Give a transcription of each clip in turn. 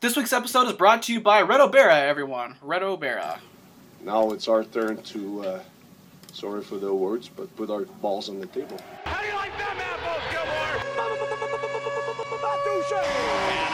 This week's episode is brought to you by Reto Berra, everyone. Reto Berra. Now it's our turn to, uh, sorry for the words, but put our balls on the table. How do you like them apples, Gilmore? And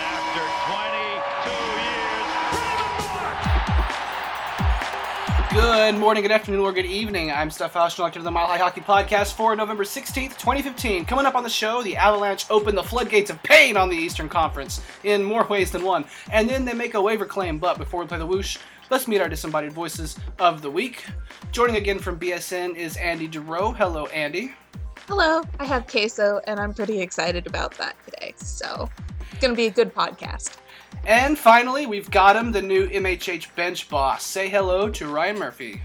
Good morning, good afternoon, or good evening. I'm Steph Fauschnelk to the Mile High Hockey Podcast for November 16th, 2015. Coming up on the show, the Avalanche open the floodgates of pain on the Eastern Conference in more ways than one. And then they make a waiver claim, but before we play the whoosh, let's meet our disembodied voices of the week. Joining again from BSN is Andy Duro. Hello, Andy. Hello, I have queso, and I'm pretty excited about that today. So it's going to be a good podcast. And finally, we've got him, the new MHH bench boss. Say hello to Ryan Murphy.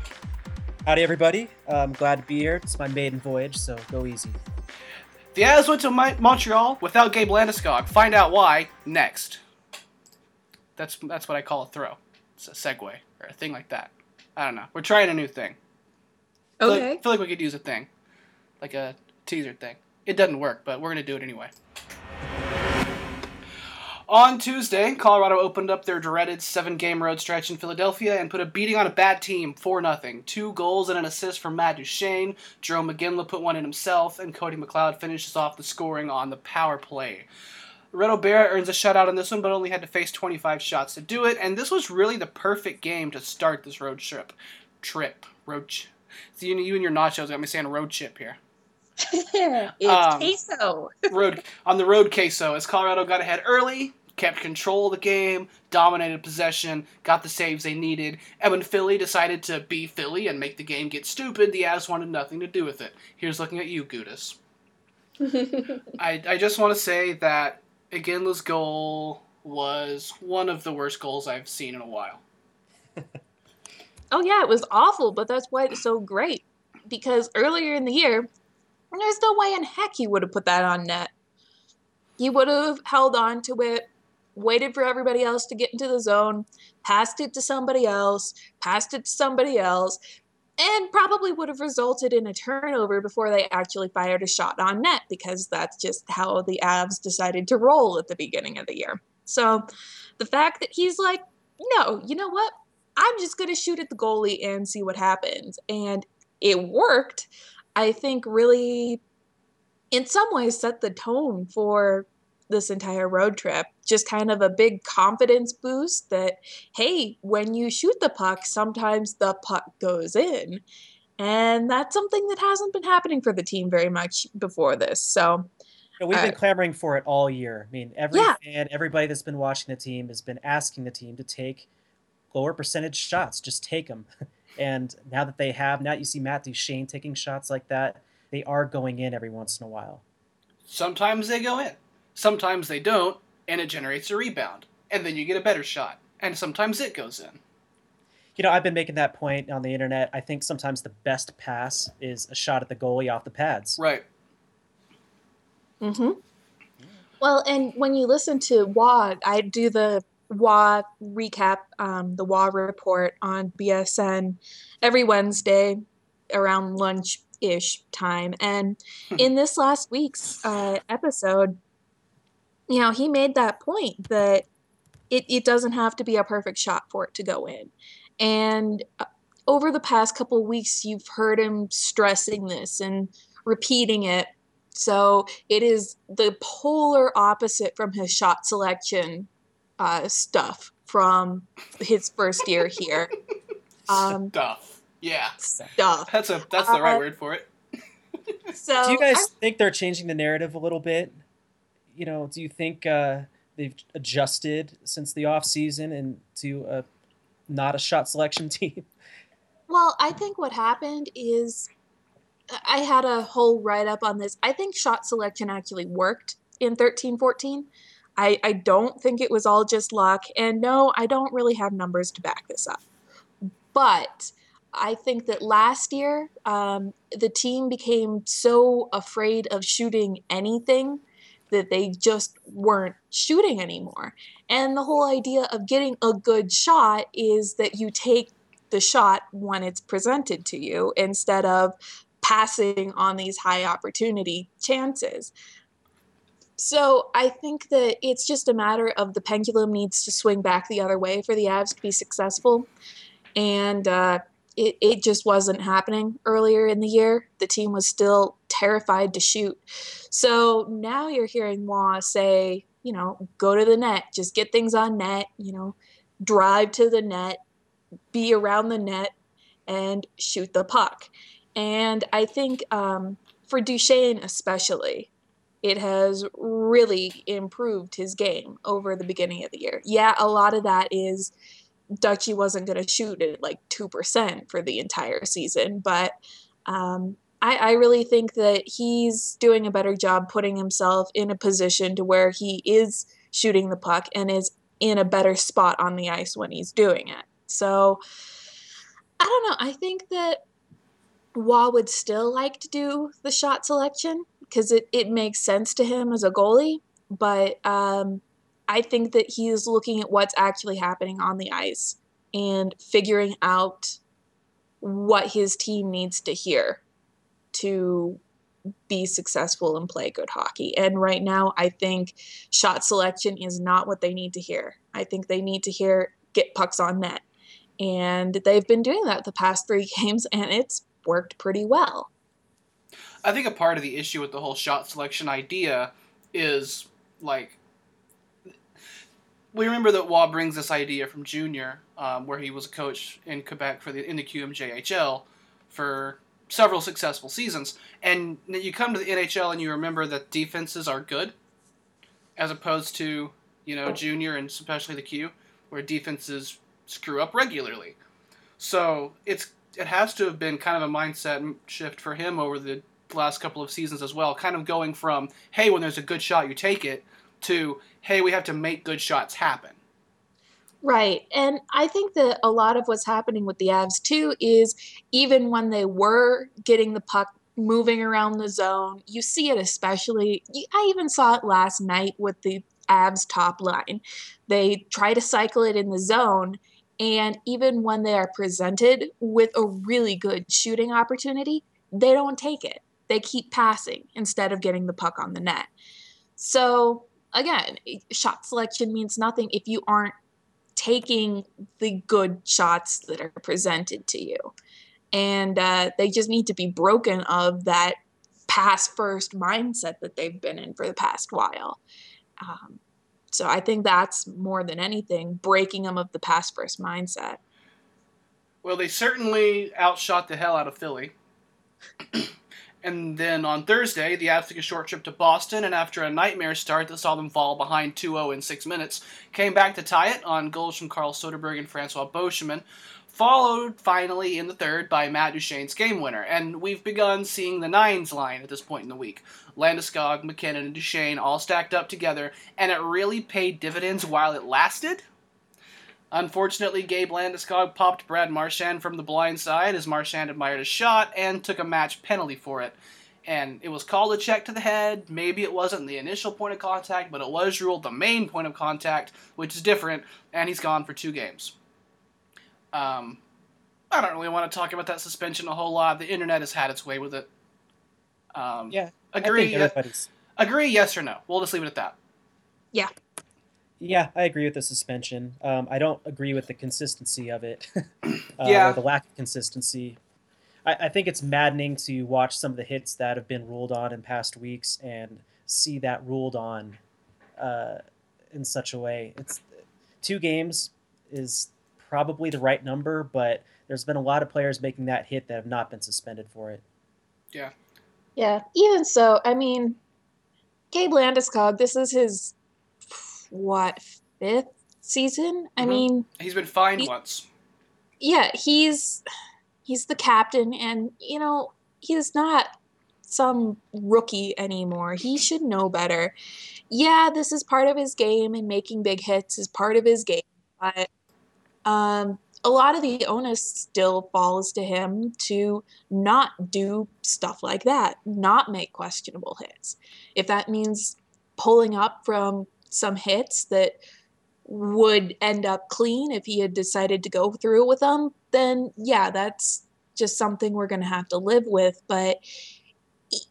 Howdy, everybody. I'm glad to be here. It's my maiden voyage, so go easy. The Avs went to Mon- Montreal without Gabe Landeskog. Find out why next. That's that's what I call a throw. It's a segue or a thing like that. I don't know. We're trying a new thing. Feel like- Okay. feel like we could use a thing, like a teaser thing. It doesn't work, but we're gonna do it anyway. On Tuesday, Colorado opened up their dreaded seven-game road stretch in Philadelphia and put a beating on a bad team, four 0 Two goals and an assist from Matt Duchene. Jarome Iginla put one in himself, and Cody McLeod finishes off the scoring on the power play. Reto Berra earns a shutout on this one, but only had to face 25 shots to do it, and this was really the perfect game to start this road trip. Trip. Road ch- See, you, you and your nachos got me saying road chip here. it's Um, queso. road on the road queso as Colorado got ahead early, kept control of the game, dominated possession, got the saves they needed, and when Philly decided to be Philly and make the game get stupid, the Avs wanted nothing to do with it. Here's looking at you, Gudas. I, I just want to say that Iginla's goal was one of the worst goals I've seen in a while. Oh yeah, it was awful, but that's why it's so great. Because earlier in the year, there's no way in heck he would have put that on net. He would have held on to it, waited for everybody else to get into the zone, passed it to somebody else, passed it to somebody else, and probably would have resulted in a turnover before they actually fired a shot on net because that's just how the Avs decided to roll at the beginning of the year. So the fact that he's like, no, you know what? I'm just going to shoot at the goalie and see what happens. And it worked. I think really, in some ways, set the tone for this entire road trip. Just kind of a big confidence boost that, hey, when you shoot the puck, sometimes the puck goes in. And that's something that hasn't been happening for the team very much before this. So, You know, we've been Uh, clamoring for it all year. I mean, every Yeah. fan, everybody that's been watching the team has been asking the team to take lower percentage shots. Just take them. And now that they have, now you see Matt Duchene taking shots like that. They are going in every once in a while. Sometimes they go in, sometimes they don't, and it generates a rebound, and then you get a better shot, and sometimes it goes in. You know, I've been making that point on the internet. I think sometimes the best pass is a shot at the goalie off the pads. Right. Mm-hmm. Well, and when you listen to Roy, I do the Roy recap, um, the Roy report on BSN every Wednesday around lunch ish time. And in this last week's uh, episode, you know, he made that point that it, it doesn't have to be a perfect shot for it to go in. And uh, over the past couple of weeks, you've heard him stressing this and repeating it so it is the polar opposite from his shot selection uh, stuff from his first year here. Um, Stuff. Yeah. stuff. That's a that's the right Uh, word for it. So do you guys I- think they're changing the narrative a little bit? You know, do you think uh, they've adjusted since the off season and to a not a shot selection team? Well, I think what happened is I had a whole write up on this. I think shot selection actually worked in 13 14. I, I don't think it was all just luck. And no, I don't really have numbers to back this up. But I think that last year, um, the team became so afraid of shooting anything that they just weren't shooting anymore. And the whole idea of getting a good shot is that you take the shot when it's presented to you instead of passing on these high opportunity chances. So I think that it's just a matter of the pendulum needs to swing back the other way for the Avs to be successful. And uh, it, it just wasn't happening earlier in the year. The team was still terrified to shoot. So now you're hearing Roy say, you know, go to the net, just get things on net, you know, drive to the net, be around the net, and shoot the puck. And I think um, for Duchene especially, it has really improved his game over the beginning of the year. Yeah, a lot of that is Dutchy wasn't going to shoot at like 2% for the entire season, but um, I, I really think that he's doing a better job putting himself in a position to where he is shooting the puck and is in a better spot on the ice when he's doing it. So I don't know. I think that Roy would still like to do the shot selection because it, it makes sense to him as a goalie. But um, I think that he is looking at what's actually happening on the ice and figuring out what his team needs to hear to be successful and play good hockey. And right now, I think shot selection is not what they need to hear. I think they need to hear get pucks on net. And they've been doing that the past three games, and it's worked pretty well. I think a part of the issue with the whole shot selection idea is like we remember that Roy brings this idea from Junior, um, where he was a coach in Quebec for the in the QMJHL for several successful seasons, and you come to the NHL and you remember that defenses are good, as opposed to you know Junior and especially the Q, where defenses screw up regularly. So it's it has to have been kind of a mindset shift for him over the last couple of seasons as well. Kind of going from, hey, when there's a good shot, you take it, to, hey, we have to make good shots happen. Right. And I think that a lot of what's happening with the Avs too is even when they were getting the puck moving around the zone, you see it especially. I even saw it last night with the Avs top line. They try to cycle it in the zone. And even when they are presented with a really good shooting opportunity, they don't take it they keep passing instead of getting the puck on the net. So, again, shot selection means nothing if you aren't taking the good shots that are presented to you. And uh, they just need to be broken of that pass first mindset that they've been in for the past while. Um, so I think that's more than anything breaking them of the pass first mindset. Well, they certainly outshot the hell out of Philly. And then on Thursday, the Avs took a short trip to Boston, and after a nightmare start that saw them fall behind 2 0 in six minutes, came back to tie it on goals from Carl Soderberg and Francois Beauchemin, followed finally in the third by Matt Duchene's game winner. And we've begun seeing the nines line at this point in the week. Landeskog, MacKinnon, and Duchene all stacked up together, and it really paid dividends while it lasted. Unfortunately, Gabe Landeskog popped Brad Marchand from the blind side as Marchand admired a shot and took a match penalty for it. And it was called a check to the head. Maybe it wasn't the initial point of contact, but it was ruled the main point of contact, which is different, and he's gone for two games. Um, I don't really want to talk about that suspension a whole lot. The internet has had its way with it. Um, yeah, agree. agree? Yes or no? We'll just leave it at that. Yeah. Yeah, I agree with the suspension. Um, I don't agree with the consistency of it. uh, yeah. Or the lack of consistency. I, I, think it's maddening to watch some of the hits that have been ruled on in past weeks and see that ruled on uh, in such a way. It's two games is probably the right number, but there's been a lot of players making that hit that have not been suspended for it. Yeah. Yeah. Even so, I mean, Gabe Landeskog, this is his what fifth season. I mm-hmm. mean, he's been fined he, once. Yeah, he's he's the captain, and you know he's not some rookie anymore. He should know better. Yeah, this is part of his game, and making big hits is part of his game. But um, a lot of the onus still falls to him to not do stuff like that, not make questionable hits. If that means pulling up from some hits that would end up clean if he had decided to go through with them, then yeah, that's just something we're going to have to live with. But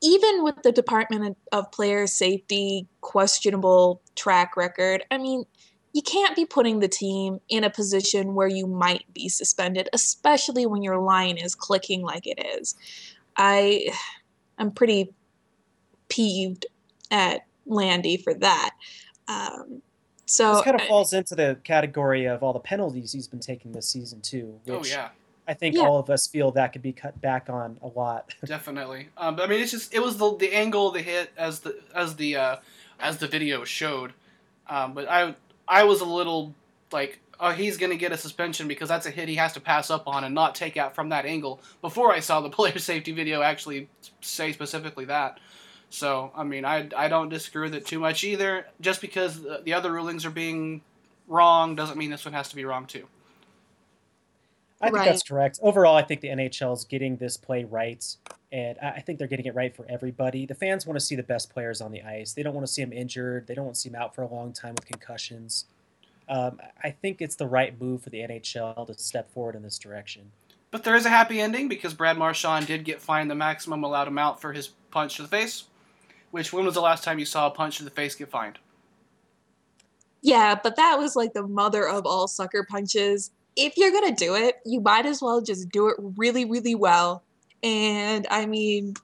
even with the Department of Player Safety questionable track record, I mean, you can't be putting the team in a position where you might be suspended, especially when your line is clicking like it is. I I'm pretty peeved at Landy for that. Um, so this kind of I- falls into the category of all the penalties he's been taking this season too, which oh yeah, I think Yeah. all of us feel that could be cut back on a lot. definitely. Um, I mean, it's just it was the the angle of the hit as the as the uh, as the video showed. Um, but I I was a little like, oh, he's gonna get a suspension because that's a hit he has to pass up on and not take out from that angle. Before I saw the player safety video actually say specifically that. So I mean, I I don't disagree with it too much either. Just because the the other rulings are being wrong doesn't mean this one has to be wrong too. I think Right. that's correct. Overall, I think the NHL is getting this play right, and I I think they're getting it right for everybody. The fans want to see the best players on the ice. They don't want to see them injured. They don't want to see them out for a long time with concussions. Um, I think it's the right move for the NHL to step forward in this direction. But there is a happy ending because Brad Marchand did get fined the maximum allowed amount for his punch to the face. Which when was the last time you saw a punch to the face get fined? Yeah, but that was like the mother of all sucker punches. If you're gonna do it, you might as well just do it really, really well. And I mean,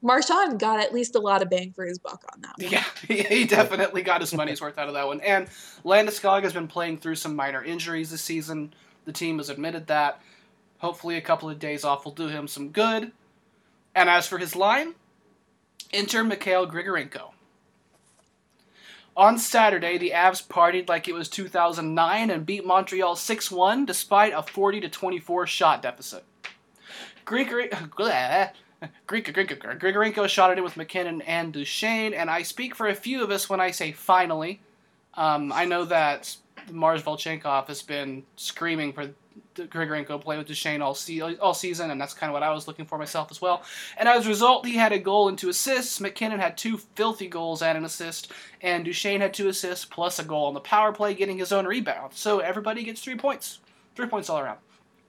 Marchand got at least a lot of bang for his buck on that one. Yeah, he definitely got his money's worth out of that one. And Landeskog has been playing through some minor injuries this season. The team has admitted that. Hopefully, a couple of days off will do him some good. And as for his line, enter Mikhail Grigorenko. On Saturday, the Avs partied like it was 2009 and beat Montreal 6 1 despite a 40 to 24 shot deficit. Grigor- Grigor- Grigor- Grigorenko shot it in with MacKinnon and Duchene, and I speak for a few of us when I say finally. Um, I know that Mars Volchenkov has been screaming for Grigorenko play with Duchene all, se- all season, and that's kind of what I was looking for myself as well. And as a result, he had a goal and two assists. MacKinnon had two filthy goals and an assist, and Duchene had two assists plus a goal on the power play, getting his own rebound. So everybody gets three points. Three points all around.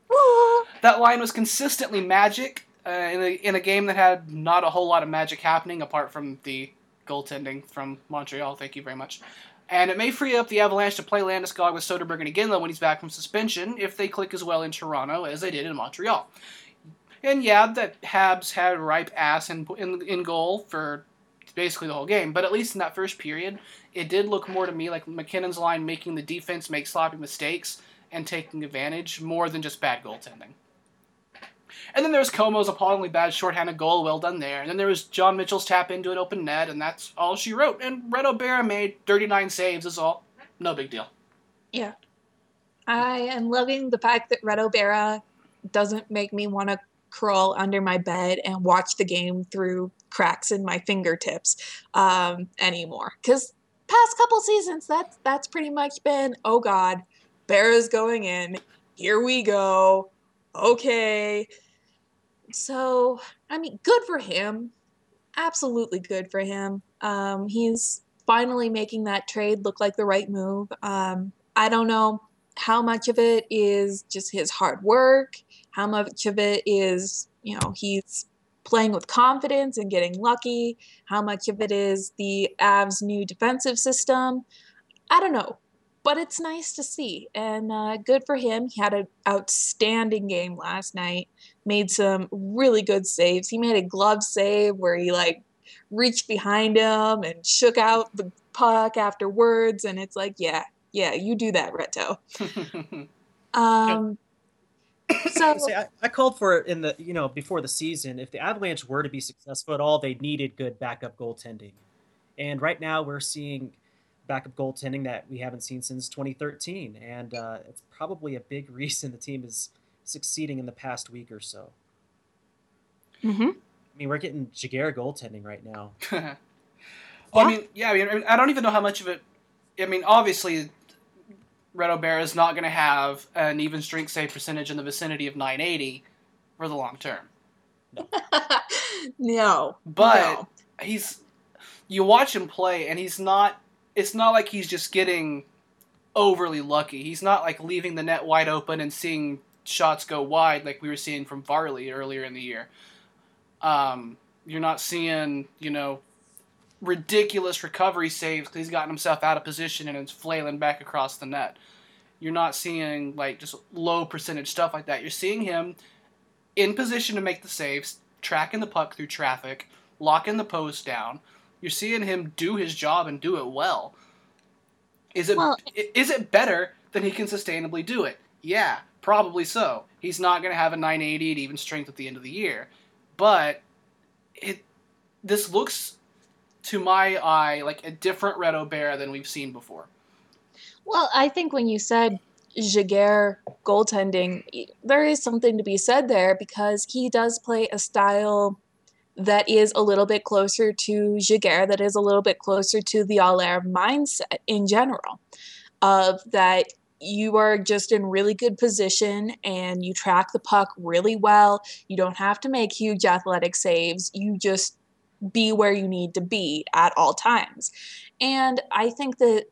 Woo! That line was consistently magic uh, in, a, in a game that had not a whole lot of magic happening apart from the goaltending from Montreal. Thank you very much. And it may free up the Avalanche to play Landeskog with Soderberg and Iginla when he's back from suspension if they click as well in Toronto as they did in Montreal. And yeah, that Habs had ripe ass in, in, in goal for basically the whole game, but at least in that first period, it did look more to me like MacKinnon's line making the defense make sloppy mistakes and taking advantage more than just bad goaltending. And then there was Comeau's appallingly bad shorthanded goal, well done there. And then there was John Mitchell's tap into an open net, and that's all she wrote. And Reto Berra made 39 saves, is all. No big deal. Yeah. I am loving the fact that Reto Berra doesn't make me want to crawl under my bed and watch the game through cracks in my fingertips um, anymore. Because past couple seasons, that's that's pretty much been, oh God, Berra's going in. Here we go. Okay. So, I mean, good for him. Absolutely good for him. Um, he's finally making that trade look like the right move. Um, I don't know how much of it is just his hard work, how much of it is, you know, he's playing with confidence and getting lucky, how much of it is the Avs' new defensive system. I don't know, but it's nice to see and uh, good for him. He had an outstanding game last night, made some really good saves. He made a glove save where he like reached behind him and shook out the puck afterwards, and it's like, yeah, yeah, you do that, Reto. Um, so See, I, I called for it in the you know before the season. If the Avalanche were to be successful at all, they needed good backup goaltending, and right now we're seeing backup goaltending that we haven't seen since 2013, and uh, it's probably a big reason the team is succeeding in the past week or so. Mhm. I mean, we're getting Jaguar goaltending right now. well, Yeah. I mean, yeah, I mean, I don't even know how much of it. I mean, obviously, Reto Berra is not going to have an even strength save percentage in the vicinity of 980 for the long term. no, But no. he's you watch him play and he's not it's not like he's just getting overly lucky. He's not like leaving the net wide open and seeing shots go wide like we were seeing from Varley earlier in the year. Um, You're not seeing, you know, ridiculous recovery saves because he's gotten himself out of position and is flailing back across the net. You're not seeing like just low percentage stuff like that. You're seeing him in position to make the saves, tracking the puck through traffic, locking the post down. You're seeing him do his job and do it well. Is it Well- is it better than he can sustainably do it? Yeah, probably so. He's not going to have a 980 at even strength at the end of the year, but it this looks to my eye like a different Reto Berra than we've seen before. Well, I think when you said Jaguar goaltending, there is something to be said there because he does play a style that is a little bit closer to Jaguar, that is a little bit closer to the Allaire mindset in general, of that you are just in really good position and you track the puck really well. You don't have to make huge athletic saves. You just be where you need to be at all times. And I think that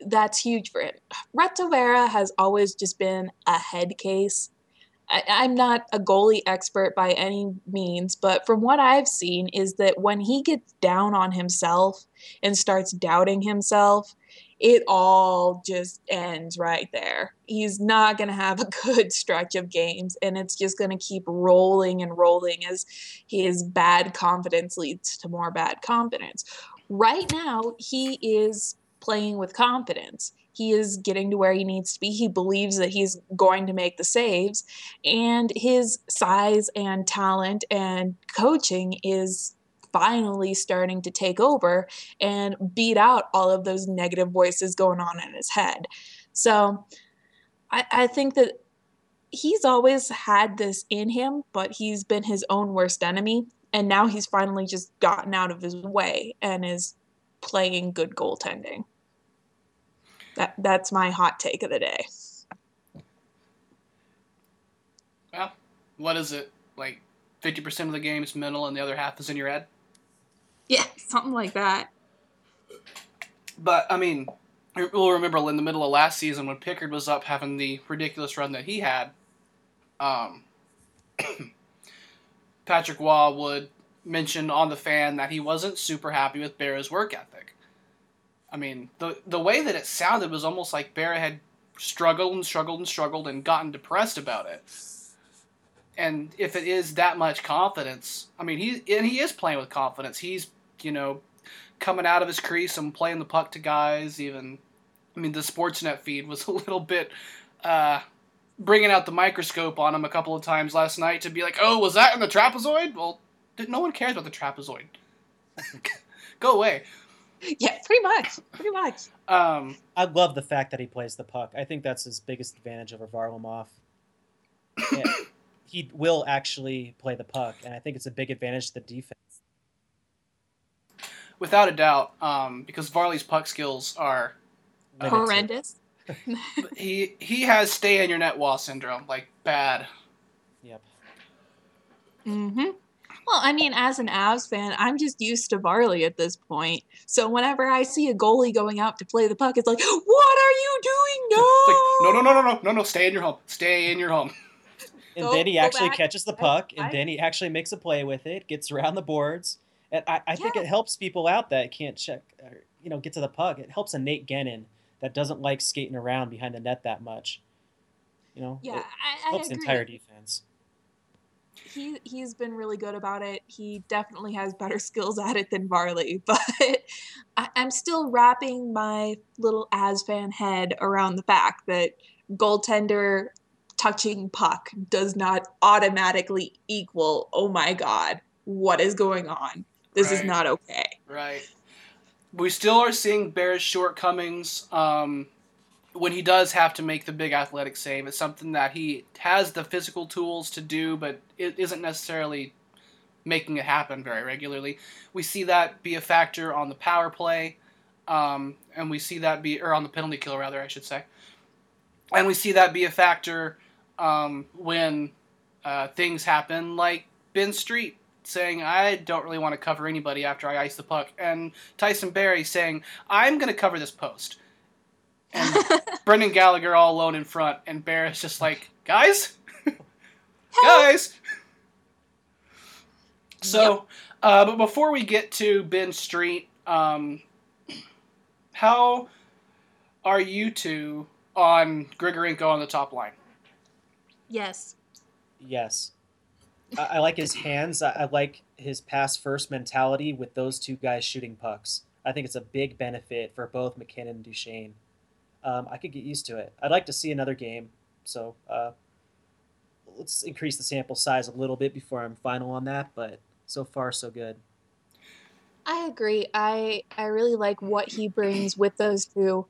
that's huge for him. Reto Berra has always just been a head case. I, I'm not a goalie expert by any means, but from what I've seen is that when he gets down on himself and starts doubting himself, it all just ends right there. He's not going to have a good stretch of games, and it's just going to keep rolling and rolling as his bad confidence leads to more bad confidence. Right now, he is playing with confidence. He is getting to where he needs to be. He believes that he's going to make the saves, and his size and talent and coaching is finally starting to take over and beat out all of those negative voices going on in his head. So I, I think that he's always had this in him, but he's been his own worst enemy. And now he's finally just gotten out of his way and is playing good goaltending. That that's my hot take of the day. Well, what is it? Like 50% of the game is mental and the other half is in your head? Yeah, something like that. But, I mean, we'll remember in the middle of last season when Pickard was up having the ridiculous run that he had, um, Patrick Roy would mention on the fan that he wasn't super happy with Berra's work ethic. I mean, the the way that it sounded was almost like Barra had struggled and struggled and struggled and gotten depressed about it. And if it is that much confidence, I mean, he and he is playing with confidence. He's you know coming out of his crease and playing the puck to guys. Even, I mean, the Sportsnet feed was a little bit uh, bringing out the microscope on him a couple of times last night to be like, "Oh, was that in the trapezoid?" Well, no one cares about the trapezoid. Go away. Yeah, pretty much. Pretty much. Um, I love the fact that he plays the puck. I think that's his biggest advantage over Varlamov. Yeah, he will actually play the puck, and I think it's a big advantage to the defense. Without a doubt, um, because Varley's puck skills are Limited. Horrendous. he he has stay in your net wall syndrome, like bad. Yep. Mm-hmm. Well, I mean, as an Avs fan, I'm just used to Varley at this point. So whenever I see a goalie going out to play the puck, it's like, what are you doing? No! Like, no, no, no, no, no, no, no. Stay in your home. Stay in your home. And Go- then he actually back. catches the I- puck, and I- then he actually makes a play with it, gets around the boards, and I, I think it helps people out that can't check, or, you know, get to the puck. It helps a Nate Guenin that doesn't like skating around behind the net that much. You know, Yeah, it I, I helps agree. the entire defense. he he's been really good about it. He definitely has better skills at it than Varley, but I, I'm still wrapping my little as fan head around the fact that goaltender touching puck does not automatically equal. Oh my god, what is going on? This is not okay. Right. We still are seeing Berra's shortcomings um, when he does have to make the big athletic save. It's something that he has the physical tools to do, but it isn't necessarily making it happen very regularly. We see that be a factor on the power play, um, and we see that be, or on the penalty kill, rather, I should say. And we see that be a factor um, when uh, things happen like Ben Street saying, I don't really want to cover anybody after I ice the puck, and Tyson Barrie saying, I'm going to cover this post. And Brendan Gallagher all alone in front, and Barrett's just like, guys, guys. So, Uh, but before we get to Ben Street, um, how are you two on Grigorenko on the top line? Yes. Yes. I, like his hands. I, I like his pass first mentality with those two guys shooting pucks. I think it's a big benefit for both MacKinnon and Duchene. Um, I could get used to it. I'd like to see another game. So uh, let's increase the sample size a little bit before I'm final on that. But so far, so good. I agree. I I really like what he brings with those two.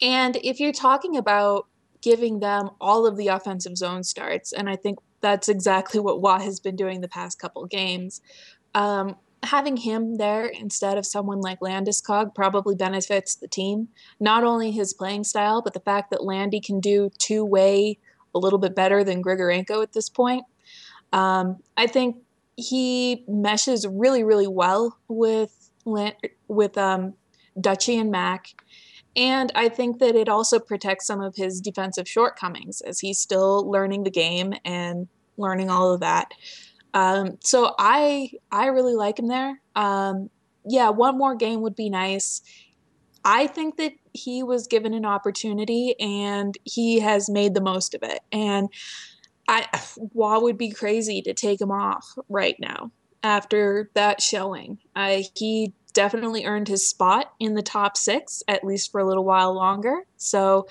And if you're talking about giving them all of the offensive zone starts, and I think that's exactly what Watt has been doing the past couple games. Um, having him there instead of someone like Landeskog probably benefits the team. Not only his playing style, but the fact that Landy can do two way a little bit better than Grigorenko at this point. Um, I think he meshes really, really well with with um, Dutchy and Mac. And I think that it also protects some of his defensive shortcomings as he's still learning the game and learning all of that. Um, so I I really like him there. Um, yeah, one more game would be nice. I think that he was given an opportunity and he has made the most of it. And I Roy would be crazy to take him off right now after that showing. Uh, he definitely earned his spot in the top six, at least for a little while longer. So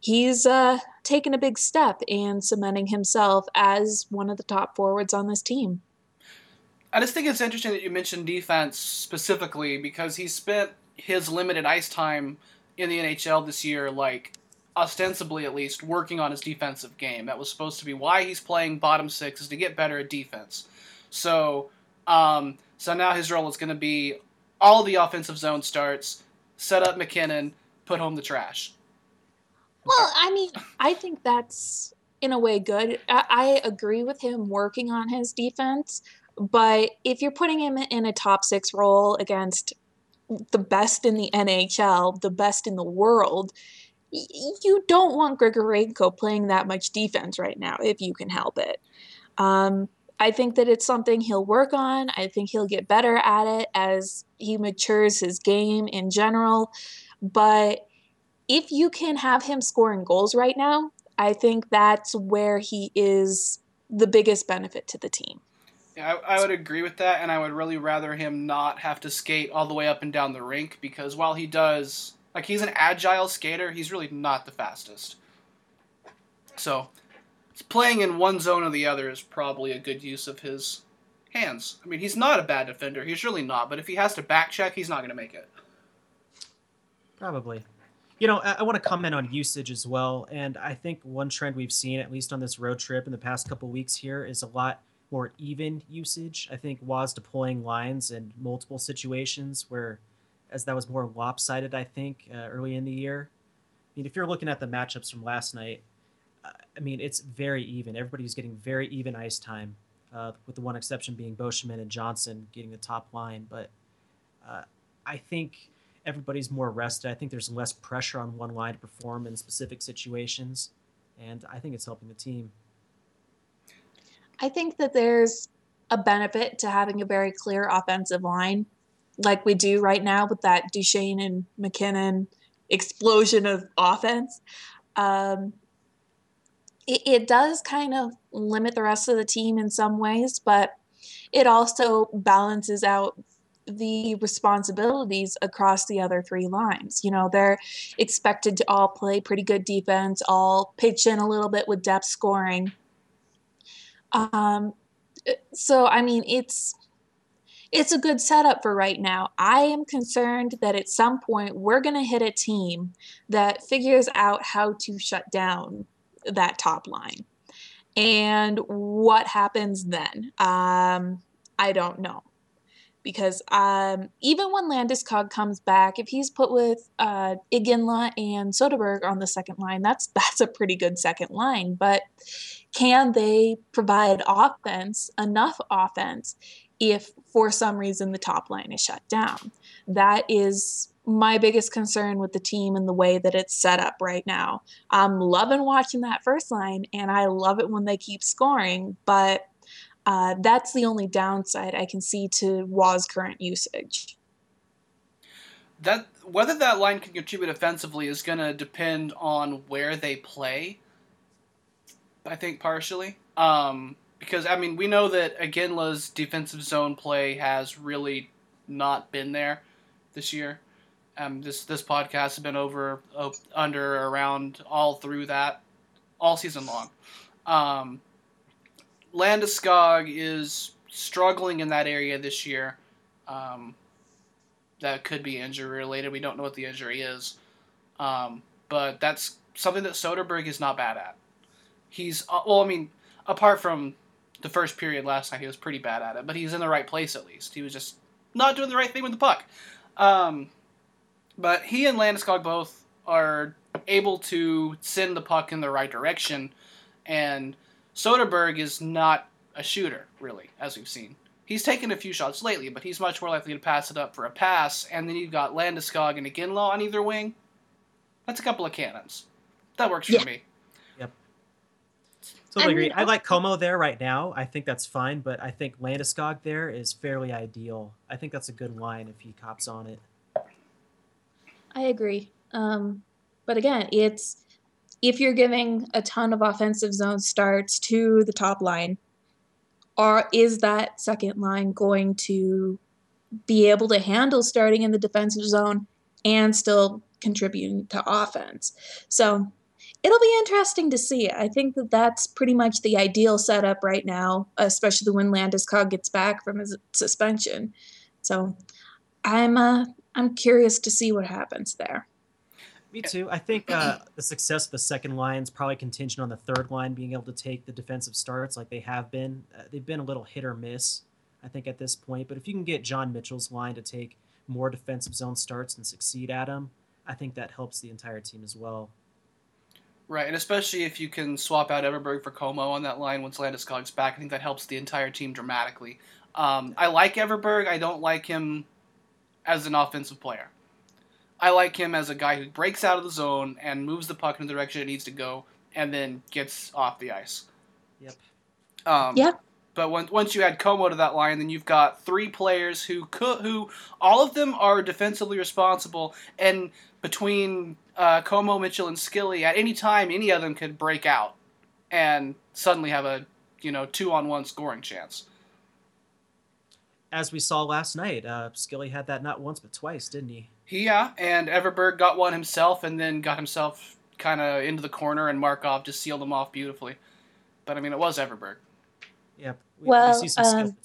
he's uh, taken a big step in cementing himself as one of the top forwards on this team. I just think it's interesting that you mentioned defense specifically because he spent his limited ice time in the NHL this year, like ostensibly at least, working on his defensive game. That was supposed to be why he's playing bottom six is to get better at defense. So, um, so now his role is going to be all the offensive zone starts, set up MacKinnon, put home the trash. Well, I mean, I think that's in a way good. I, I agree with him working on his defense, but if you're putting him in a top six role against the best in the NHL, the best in the world, you don't want Grigorenko playing that much defense right now if you can help it. Um, I think that it's something he'll work on. I think he'll get better at it as he matures his game in general. But if you can have him scoring goals right now, I think that's where he is the biggest benefit to the team. Yeah, I, I, would agree with that, and I would really rather him not have to skate all the way up and down the rink because while he does, like, he's an agile skater, he's really not the fastest. So, playing in one zone or the other is probably a good use of his hands. I mean, he's not a bad defender. He's really not. But if he has to back check, he's not going to make it. Probably. You know, I, I want to comment on usage as well. And I think one trend we've seen, at least on this road trip in the past couple weeks here, is a lot more even usage. I think was deploying lines in multiple situations where, as that was more lopsided, I think, uh, early in the year. I mean, if you're looking at the matchups from last night, I mean, it's very even. Everybody's getting very even ice time, uh, with the one exception being Beauchemin and Johnson getting the top line. But uh, I think everybody's more rested. I think there's less pressure on one line to perform in specific situations, and I think it's helping the team. I think that there's a benefit to having a very clear offensive line, like we do right now with that Duchene and MacKinnon explosion of offense. Um, it, it does kind of limit the rest of the team in some ways, but it also balances out the responsibilities across the other three lines. You know, they're expected to all play pretty good defense, all pitch in a little bit with depth scoring. Um, so I mean, it's it's a good setup for right now. I am concerned that at some point we're going to hit a team that figures out how to shut down that top line. And what happens then? Um, I don't know. Because um, even when Landeskog comes back, if he's put with uh, Iginla and Soderberg on the second line, that's that's a pretty good second line. But can they provide offense, enough offense, if for some reason the top line is shut down? That is my biggest concern with the team and the way that it's set up right now. I'm loving watching that first line, and I love it when they keep scoring, but Uh, that's the only downside I can see to Roy's current usage. That whether that line can contribute offensively is going to depend on where they play. I think partially, um, because I mean we know that Iginla's defensive zone play has really not been there this year. Um, this this podcast has been over uh, under around all through that all season long. Um, Landeskog is struggling in that area this year. Um, that could be injury related. We don't know what the injury is, um, but that's something that Soderberg is not bad at. He's uh, well, I mean, apart from the first period last night, he was pretty bad at it, but he's in the right place at least. He was just not doing the right thing with the puck. Um, but he and Landeskog both are able to send the puck in the right direction, and Soderberg is not a shooter really, as we've seen. He's taken a few shots lately, but he's much more likely to pass it up for a pass. And then you've got Landeskog and Iginla on either wing. That's a couple of cannons. That works for Yeah. me. Yep. Totally I mean, agree. I like Comeau there right now. I think that's fine, but I think Landeskog there is fairly ideal. I think that's a good line if he cops on it. I agree. Um, but again, it's if you're giving a ton of offensive zone starts to the top line, or is that second line going to be able to handle starting in the defensive zone and still contributing to offense? So it'll be interesting to see. I think that that's pretty much the ideal setup right now, especially when Landeskog gets back from his suspension. So I'm uh, I'm curious to see what happens there. Me too. I think uh, the success of the second line is probably contingent on the third line being able to take the defensive starts like they have been. Uh, they've been a little hit or miss, I think, at this point. But if you can get John Mitchell's line to take more defensive zone starts and succeed at them, I think that helps the entire team as well. Right, and especially if you can swap out Everberg for Comeau on that line once Landeskog's back, I think that helps the entire team dramatically. Um, I like Everberg. I don't like him as an offensive player. I like him as a guy who breaks out of the zone and moves the puck in the direction it needs to go, and then gets off the ice. Yep. Um, Yeah. But when, once you add Comeau to that line, then you've got three players who could, who all of them are defensively responsible, and between uh, Comeau, Mitchell, and Skille, at any time, any of them could break out and suddenly have a you know two on one scoring chance. As we saw last night, uh, Skille had that not once but twice, didn't he? He, yeah, and Everberg got one himself, and then got himself kind of into the corner, and Markov just sealed him off beautifully. But I mean, it was Everberg. Yep. We, Well, we see some skill um,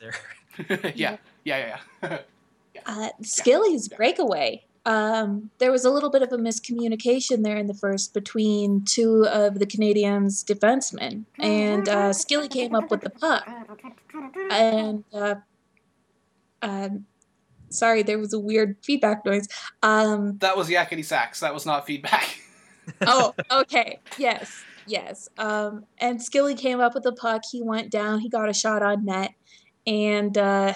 there. yeah, yeah, yeah, yeah. Uh, Skille's breakaway. Um, there was a little bit of a miscommunication there in the first between two of the Canadiens' defensemen, and uh, Skille came up with the puck. And uh, um, sorry, there was a weird feedback noise. Um, that was yakety sax. That was not feedback. oh, okay. Yes, yes. Um, and Skille came up with the puck. He went down. He got a shot on net, and uh,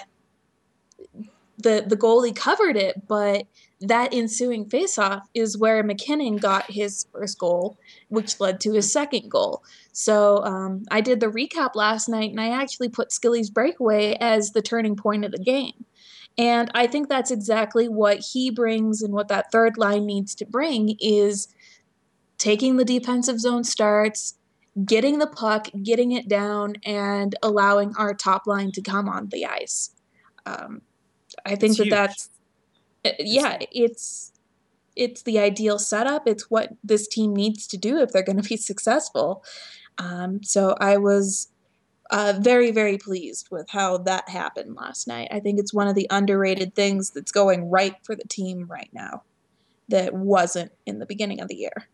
the the goalie covered it. But that ensuing faceoff is where MacKinnon got his first goal, which led to his second goal. So um, I did the recap last night, and I actually put Skille's breakaway as the turning point of the game. And I think that's exactly what he brings and what that third line needs to bring is taking the defensive zone starts, getting the puck, getting it down, and allowing our top line to come on the ice. Um, I think It's that huge. that's yeah, it's it's the ideal setup. It's what this team needs to do if they're going to be successful. Um, so I was uh, very very pleased with how that happened last night. I think it's one of the underrated things that's going right for the team right now that wasn't in the beginning of the year.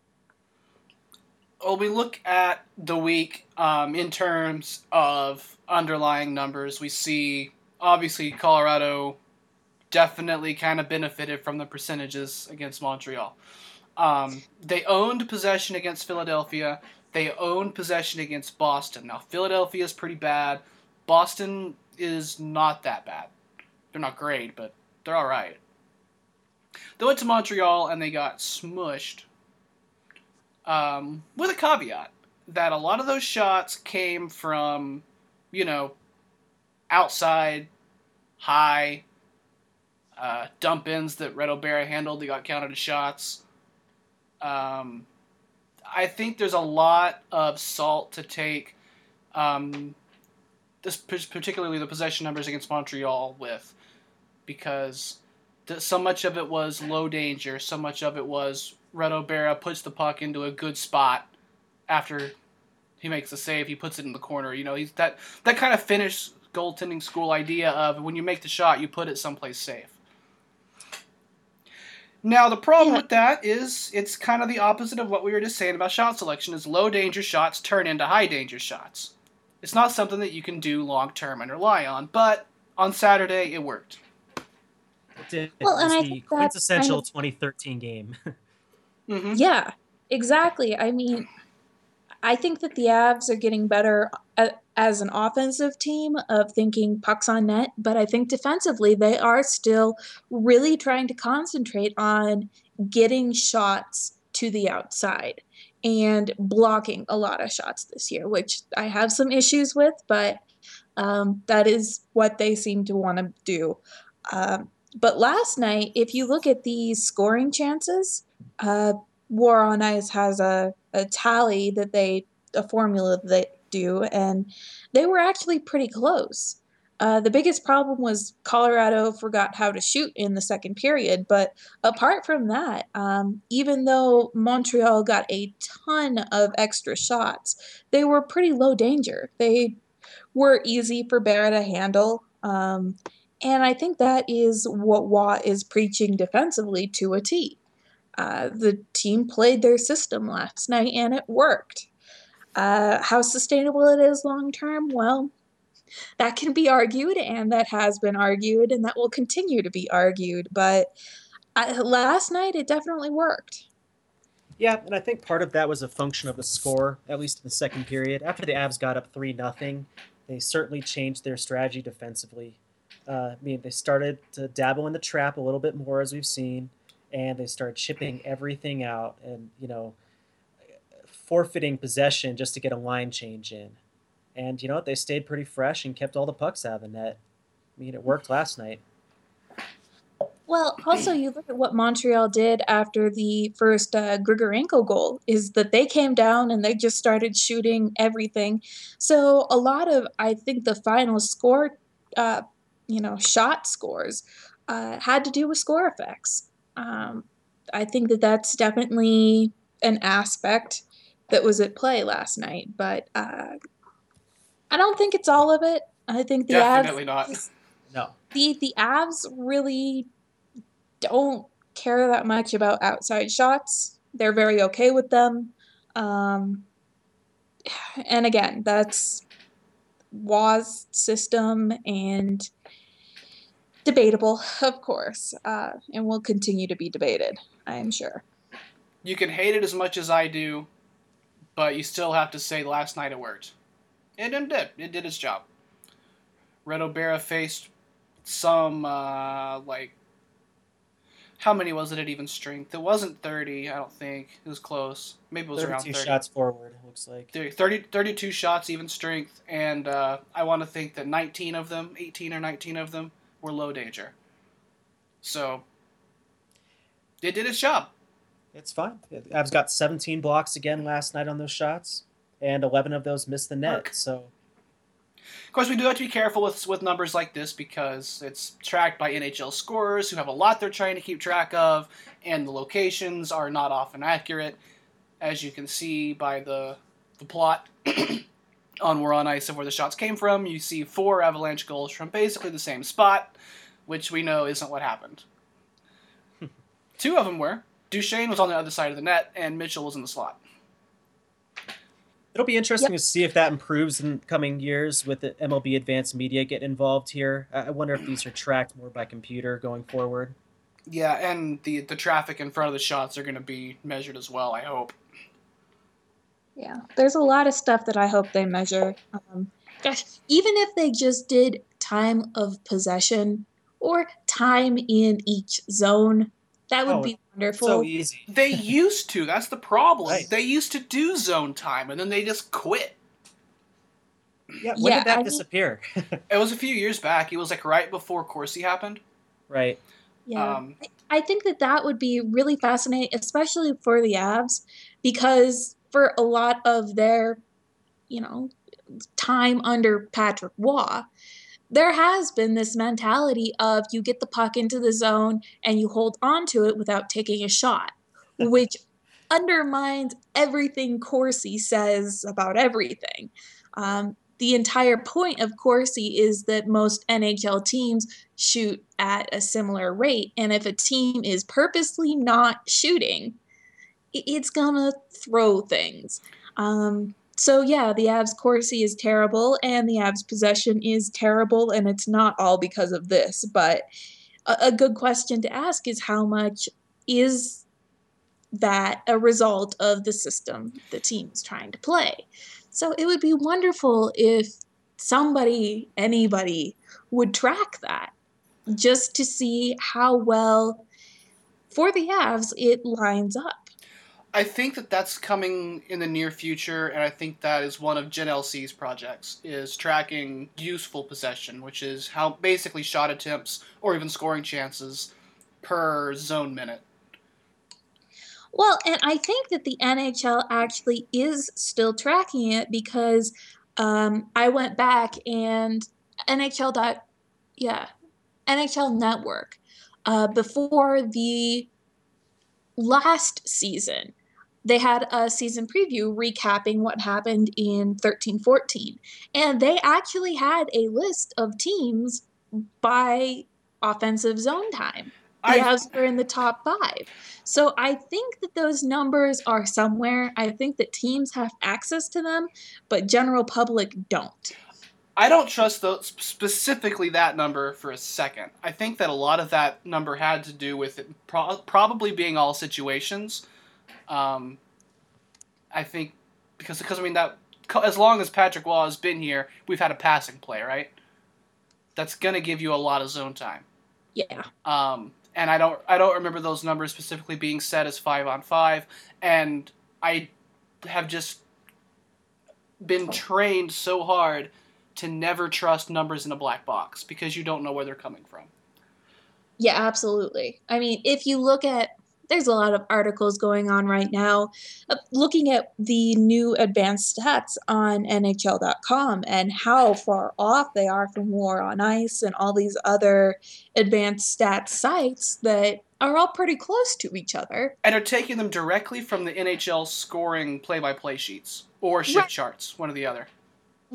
Well, we look at the week um, in terms of underlying numbers. We see obviously Colorado definitely kind of benefited from the percentages against Montreal. Um, they owned possession against Philadelphia. They owned possession against Boston. Now Philadelphia is pretty bad. Boston is not that bad. They're not great, but they're all right. They went to Montreal and they got smushed um, with a caveat that a lot of those shots came from you know, outside, high, uh, dump ins that Reto Berra handled that got counted as shots. Um, I think there's a lot of salt to take, um, this particularly the possession numbers against Montreal with, because so much of it was low danger, so much of it was Reto Berra puts the puck into a good spot after he makes the save, he puts it in the corner. You know, he's that that kind of Finnish goaltending school idea of when you make the shot, you put it someplace safe. Now the problem Yeah. with that is it's kind of the opposite of what we were just saying about shot selection is low danger shots turn into high danger shots. It's not something that you can do long term and rely on, but on Saturday it worked. It did. Well, it and was I think quintessential kind 2013 game. hmm Yeah, exactly. I mean, I think that the Avs are getting better a- as an offensive team of thinking pucks on net, but I think defensively they are still really trying to concentrate on getting shots to the outside and blocking a lot of shots this year, which I have some issues with, but um, that is what they seem to want to do. Um, but last night, if you look at these scoring chances, uh, War on Ice has a, a tally that they, a formula that do, and they were actually pretty close. Uh, the biggest problem was Colorado forgot how to shoot in the second period, but apart from that, um, even though Montreal got a ton of extra shots, they were pretty low danger. They were easy for Berra to handle. Um, and I think that is what Roy is preaching defensively to a T. Uh, the team played their system last night and it worked. Uh, how sustainable it is long term, well, that can be argued and that has been argued and that will continue to be argued. But uh, last night it definitely worked. Yeah, and I think part of that was a function of the score, at least in the second period. After the Avs got up three nothing, they certainly changed their strategy defensively. Uh, I mean, they started to dabble in the trap a little bit more, as we've seen, and they started chipping everything out and you know forfeiting possession just to get a line change in. And you know what? They stayed pretty fresh and kept all the pucks out of the net. I mean, it worked last night. Well, also you look at what Montreal did after the first uh, Grigorenko goal is that they came down and they just started shooting everything. So a lot of I think the final score, uh, you know, shot scores uh, had to do with score effects. Um, I think that that's definitely an aspect that was at play last night, but uh, I don't think it's all of it. I think the Definitely Avs, not. No, the the Avs really don't care that much about outside shots. They're very okay with them. Um, and again, that's Roy's system and debatable, of course, uh, and will continue to be debated, I am sure. You can hate it as much as I do, but you still have to say last night it worked. And it did. It did its job. Reto Berra faced some, uh, like, how many was it at even strength? It wasn't 30, I don't think. It was close. Maybe it was around 32 30. shots forward, looks like. 30, 32 shots, even strength, and uh, I want to think that 19 of them, 18 or 19 of them, were low danger. So, it did its job. It's fine. Avs got 17 blocks again last night on those shots, and 11 of those missed the net. So Of course, we do have to be careful with with numbers like this because it's tracked by NHL scorers who have a lot they're trying to keep track of, and the locations are not often accurate, as you can see by the the plot on War on Ice of where the shots came from. You see four Avalanche goals from basically the same spot, which we know isn't what happened. Two of them were. Duchene was on the other side of the net, and Mitchell was in the slot. it'll be interesting to see if that improves in coming years with the MLB Advanced Media getting involved here. I I wonder if these are tracked more by computer going forward. Yeah, and the the traffic in front of the shots are going to be measured as well. I hope. Yeah, there's a lot of stuff that I hope they measure. Um, gosh, even if they just did time of possession or time in each zone, that would Oh, be wonderful. So easy. They used to. That's the problem. Right. They used to do zone time, and then they just quit. Yeah, when Yeah, did that I mean- disappear? It was a few years back. It was like right before Corsi happened. right. Yeah. Um, I think that that would be really fascinating, especially for the Avs, because for a lot of their, you know, time under Patrick Roy, there has been this mentality of you get the puck into the zone and you hold on to it without taking a shot, which undermines everything Corsi says about everything. Um, the entire point of Corsi is that most NHL teams shoot at a similar rate. And if a team is purposely not shooting, it's gonna throw things. Um, so yeah, the Avs Corsi is terrible, and the Avs possession is terrible, and it's not all because of this. But a, a good question to ask is how much is that a result of the system the team is trying to play? So it would be wonderful if somebody, anybody, would track that just to see how well for the Avs it lines up. I think that that's coming in the near future, and I think that is one of Jen LC's projects is tracking useful possession, which is how basically shot attempts or even scoring chances per zone minute. Well, and I think that the NHL actually is still tracking it because um, I went back and NHL dot yeah NHL Network uh, before the last season. They had a season preview recapping what happened in 13 14. And they actually had a list of teams by offensive zone time. The Avs were in the top five. So I think that those numbers are somewhere. I think that teams have access to them, but general public don't. I don't trust those, specifically that number for a second. I think that a lot of that number had to do with it pro- probably being all situations. Um, I think because because I mean that as long as Patrick Roy has been here, we've had a passing play, right? That's gonna give you a lot of zone time. Yeah. Um, and I don't I don't remember those numbers specifically being set as five on five, and I have just been trained so hard to never trust numbers in a black box because you don't know where they're coming from. Yeah, absolutely. I mean, if you look at there's a lot of articles going on right now uh, looking at the new advanced stats on NHL.com and how far off they are from War on Ice and all these other advanced stats sites that are all pretty close to each other. And are taking them directly from the NHL scoring play-by-play sheets or shift Right. charts, one or the other.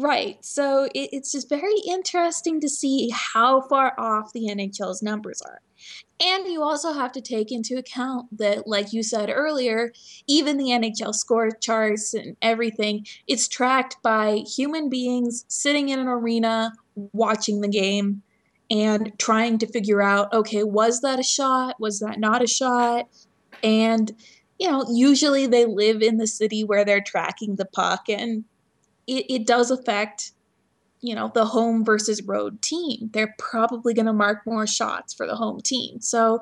Right. So it, it's just very interesting to see how far off the NHL's numbers are. And you also have to take into account that, like you said earlier, even the NHL score charts and everything, it's tracked by human beings sitting in an arena watching the game and trying to figure out okay, was that a shot? Was that not a shot? And, you know, usually they live in the city where they're tracking the puck and it, it does affect you know the home versus road team. They're probably going to mark more shots for the home team. So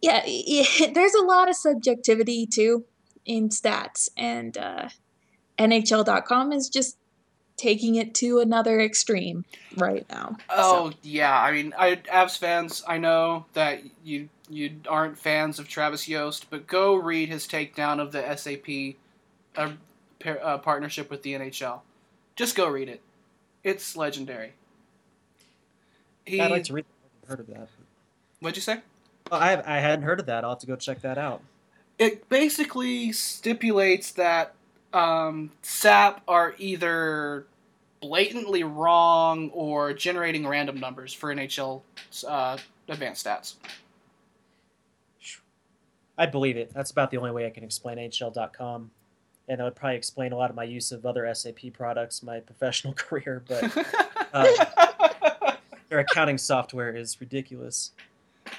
yeah it, there's a lot of subjectivity too in stats. And uh, nhl.com is just taking it to another extreme right now. Oh yeah, I mean, I Avs fans, I know that you you aren't fans of Travis Yost, but go read his takedown of the SAP uh, par- uh, partnership with the NHL. Just go read it. It's legendary. He, I'd like to read. Heard of that. what'd you say? Well, I I hadn't heard of that. I'll have to go check that out. It basically stipulates that um, SAP are either blatantly wrong or generating random numbers for NHL uh, advanced stats. I believe it. That's about the only way I can explain NHL.com. And that would probably explain a lot of my use of other SAP products, my professional career, but uh, their accounting software is ridiculous.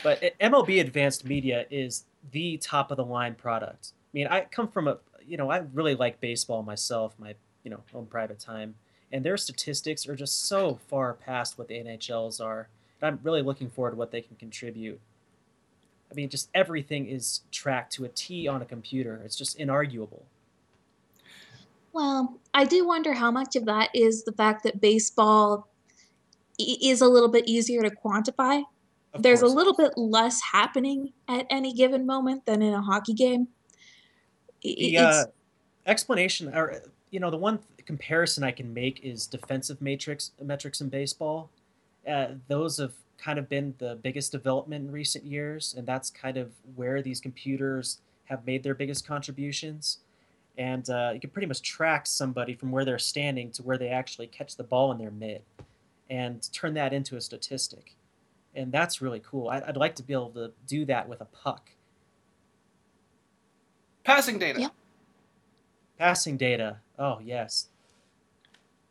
But MLB Advanced Media is the top of the line product. I mean, I come from a, you know, I really like baseball myself, my, you know, own private time, and their statistics are just so far past what the NHLs are. And I'm really looking forward to what they can contribute. I mean, just everything is tracked to a T on a computer. It's just inarguable. Well, I do wonder how much of that is the fact that baseball is a little bit easier to quantify. Of There's course. a little bit less happening at any given moment than in a hockey game. I- the uh, explanation or you know the one th- comparison i can make is defensive matrix metrics in baseball uh, those have kind of been the biggest development in recent years and that's kind of where these computers have made their biggest contributions and uh, you can pretty much track somebody from where they're standing to where they actually catch the ball in their mitt and turn that into a statistic and that's really cool I'd, I'd like to be able to do that with a puck Passing data. Yeah. Passing data. Oh, yes.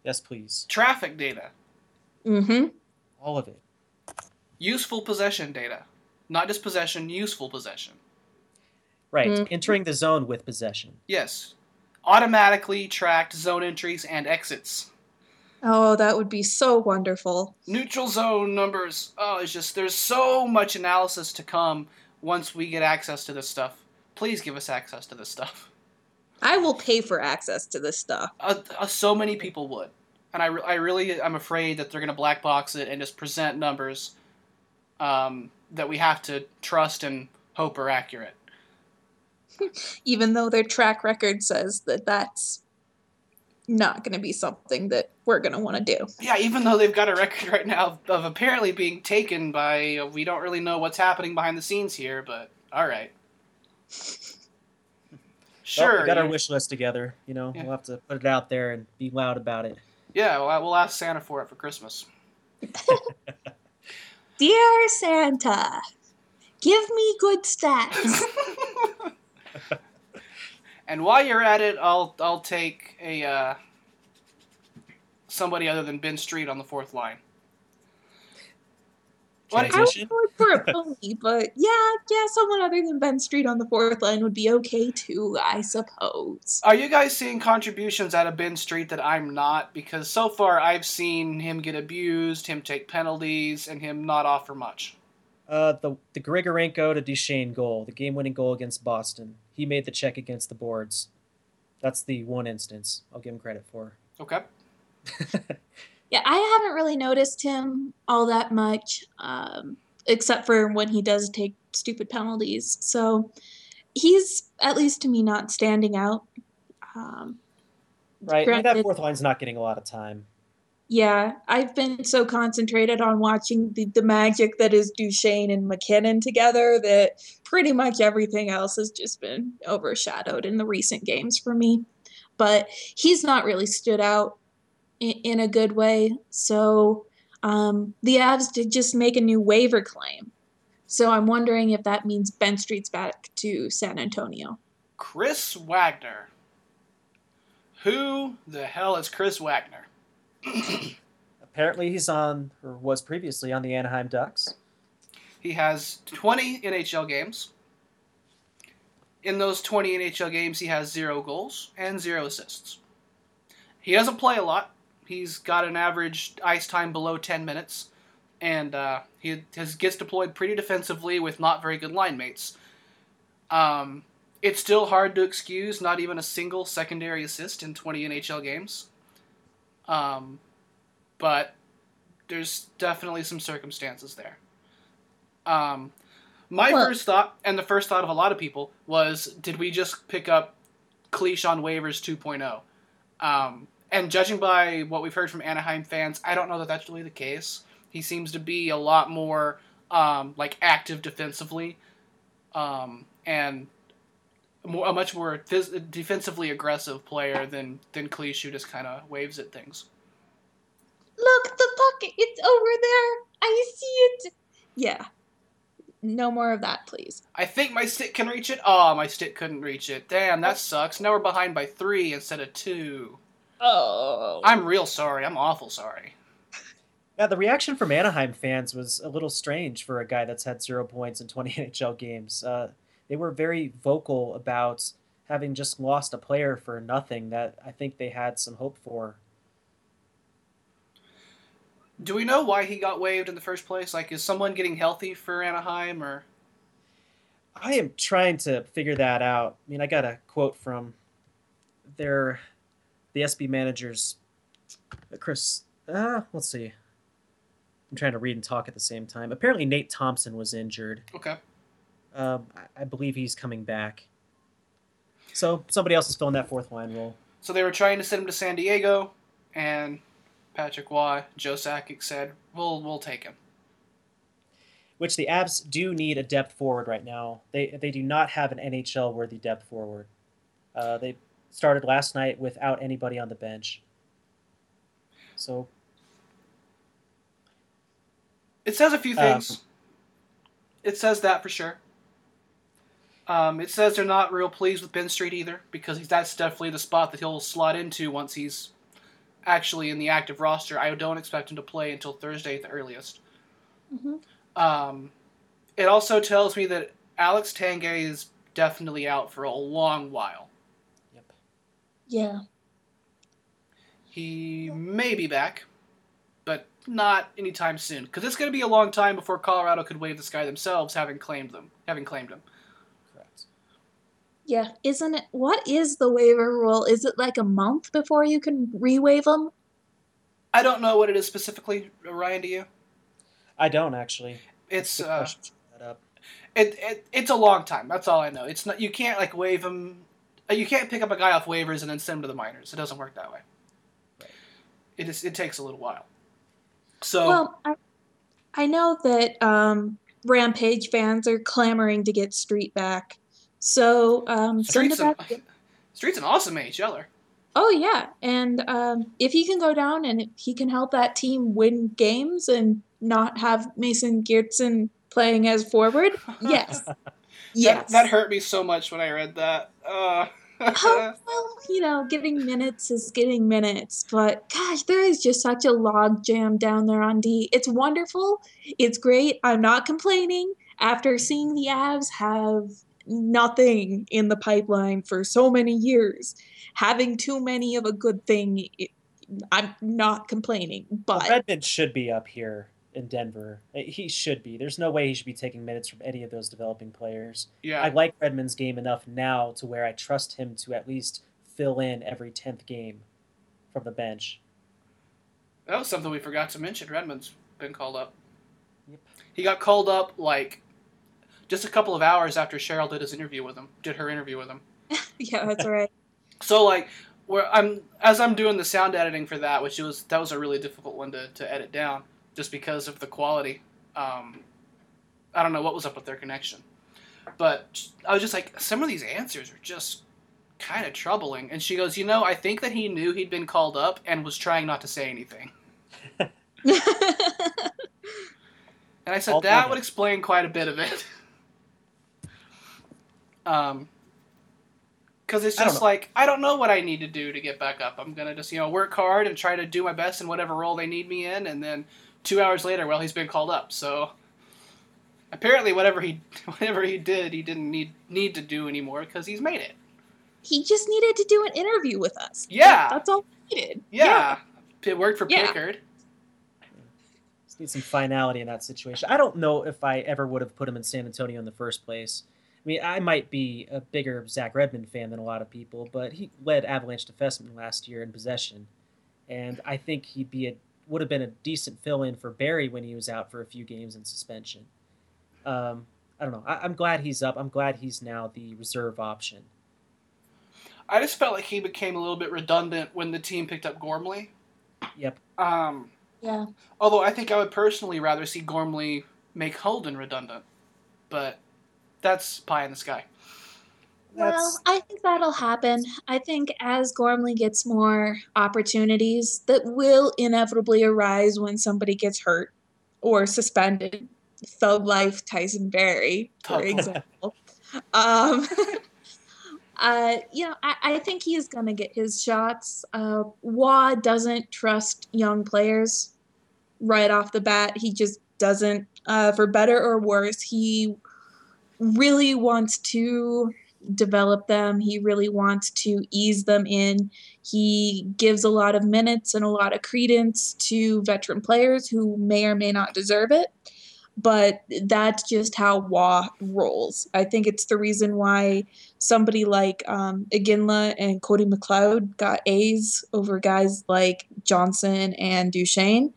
Yes, please. Traffic data. Mm Mhm. All of it. Useful possession data. Not just possession, useful possession. Right. Mhm. Entering the zone with possession. Yes. Automatically tracked zone entries and exits. Oh, that would be so wonderful. Neutral zone numbers. Oh, it's just, there's so much analysis to come once we get access to this stuff. Please give us access to this stuff. I will pay for access to this stuff. Uh, uh, so many people would. And I, re- I really, I'm afraid that they're going to black box it and just present numbers um, that we have to trust and hope are accurate. even though their track record says that that's not going to be something that we're going to want to do. Yeah, even though they've got a record right now of, of apparently being taken by, uh, we don't really know what's happening behind the scenes here, but all right. Well, Sure. we got our wish list together. You know, Yeah. we'll have to put it out there and be loud about it. Yeah, well, we'll ask Santa for it for Christmas. Dear Santa, give me good stats. And while you're at it, I'll I'll take a uh, somebody other than Ben Street on the fourth line. What- I was going for a pony, but yeah, yeah, someone other than Ben Street on the fourth line would be okay too, I suppose. Are you guys seeing contributions out of Ben Street that I'm not? Because so far I've seen him get abused, him take penalties, and him not offer much. Uh, the the Grigorenko to Duchene goal, the game-winning goal against Boston. He made the check against the boards. That's the one instance I'll give him credit for. Okay. Yeah, I haven't really noticed him all that much, um, except for when he does take stupid penalties. So he's, at least to me, not standing out. Um, right. I mean, that fourth line's not getting a lot of time. Yeah, I've been so concentrated on watching the, the magic that is Duchene and MacKinnon together that pretty much everything else has just been overshadowed in the recent games for me. But he's not really stood out in, in a good way. So um, the Avs did just make a new waiver claim. So I'm wondering if that means Ben Street's back to San Antonio. Chris Wagner. Who the hell is Chris Wagner? Apparently, he's on or was previously on the Anaheim Ducks. He has 20 NHL games. In those 20 NHL games, he has zero goals and zero assists. He doesn't play a lot. He's got an average ice time below 10 minutes, and uh, he has, gets deployed pretty defensively with not very good line mates. Um, it's still hard to excuse not even a single secondary assist in 20 NHL games. Um, but there's definitely some circumstances there. Um, my first thought, and the first thought of a lot of people, was did we just pick up Cliche on waivers 2.0? Um, and judging by what we've heard from Anaheim fans, I don't know that that's really the case. He seems to be a lot more um, like active defensively, um, and more, a much more phys- defensively aggressive player than than Cliche, who just kind of waves at things. Look, the puck! it's over there. I see it. Yeah. No more of that, please. I think my stick can reach it. Oh, my stick couldn't reach it. Damn, that sucks. Now we're behind by three instead of two. Oh. I'm real sorry. I'm awful sorry. Yeah, the reaction from Anaheim fans was a little strange for a guy that's had zero points in 20 NHL games. Uh, they were very vocal about having just lost a player for nothing that I think they had some hope for. Do we know why he got waived in the first place? Like, is someone getting healthy for Anaheim or? I am trying to figure that out. I mean, I got a quote from their the SB managers, uh, Chris. Uh, let's see. I'm trying to read and talk at the same time. Apparently, Nate Thompson was injured. Okay. Um, I, I believe he's coming back. So somebody else is filling that fourth line role. So they were trying to send him to San Diego, and Patrick Roy, Joe Sakic said, "We'll we'll take him." Which the Avs do need a depth forward right now. They they do not have an NHL worthy depth forward. Uh, they started last night without anybody on the bench. So It says a few Um, things. it says that for sure. Um, it says they're not real pleased with Ben Street either because he's, that's definitely the spot that he'll slot into once he's actually in the active roster. I don't expect him to play until Thursday at the earliest. hmm Um, it also tells me that Alex Tanguay is definitely out for a long while. yep. Yeah. He may be back, but not anytime soon because it's going to be a long time before Colorado could waive this guy themselves, having claimed them, having claimed him. Correct. Yeah. Isn't it? What is the waiver rule? Is it like a month before you can re-waive them? I don't know what it is specifically, Ryan. Do you? I don't actually. It's uh, question to look that up. it, it it's a long time. That's all I know. It's not you can't like waive him. uh, You can't pick up a guy off waivers and then send him to the minors. It doesn't work that way. Right. It is. It takes a little while. So Well, I, I know that um, Rampage fans are clamoring to get Street back. So um, Street's an. Street's an awesome AHLer. Oh yeah, and um, if he can go down and if he can help that team win games and not have Mason Geertsen playing as forward, yes, yes. That, that hurt me so much when I read that. Uh, Oh, well, you know, getting minutes is getting minutes, but gosh, there is just such a log jam down there on D. It's wonderful. It's great. I'm not complaining. After seeing the Avs have nothing in the pipeline for so many years, having too many of a good thing, it, I'm not complaining. But Redmond should be up here in Denver. Uh, He should be. There's no way he should be taking minutes from any of those developing players. yeah. I like Redmond's game enough now to where I trust him to at least fill in every tenth game from the bench. That was something we forgot to mention. Redmond's been called up. Yep. He got called up like just a couple of hours after Cheryl did his interview with him. Did her interview with him. yeah, that's right. So like, where I'm as I'm doing the sound editing for that, which was that was a really difficult one to, to edit down, just because of the quality. Um, I don't know what was up with their connection, but I was just like, some of these answers are just kind of troubling. And she goes, you know, I think that he knew he'd been called up and was trying not to say anything. And I said All that would explain quite a bit of it. Um, because it's just know. like I don't know what I need to do to get back up. I'm gonna just you know work hard and try to do my best in whatever role they need me in, and then two hours later, well, he's been called up. So apparently, whatever he whatever he did, he didn't need need to do anymore because he's made it. he just needed to do an interview with us. Yeah. That- that's all he needed. Yeah, it worked for Yeah. Pickard. Just need some finality in that situation. I don't know if I ever would have put him in San Antonio in the first place. I mean, I might be a bigger Zach Redmond fan than a lot of people, but he led Avalanche defenseman last year in possession, and I think he'd be a would have been a decent fill-in for Barrie when he was out for a few games in suspension. Um, I don't know. I, I'm glad he's up. I'm glad he's now the reserve option. I just felt like he became a little bit redundant when the team picked up Gormley. Yep. Um, Yeah. Although I think I would personally rather see Gormley make Holden redundant, but that's pie in the sky. Well, I think that'll happen. I think as Gormley gets more opportunities, that will inevitably arise when somebody gets hurt or suspended. Thug Life Tyson Barrie, for example. um, uh, you know, I, I think he's going to get his shots. Uh, Roy doesn't trust young players right off the bat. He just doesn't, uh, for better or worse. He really wants to develop them. He really wants to ease them in. He gives a lot of minutes and a lot of credence to veteran players who may or may not deserve it. but that's just how Roy rolls. I think it's the reason why somebody like um, and Cody McLeod got A's over guys like Johnson and Duchene.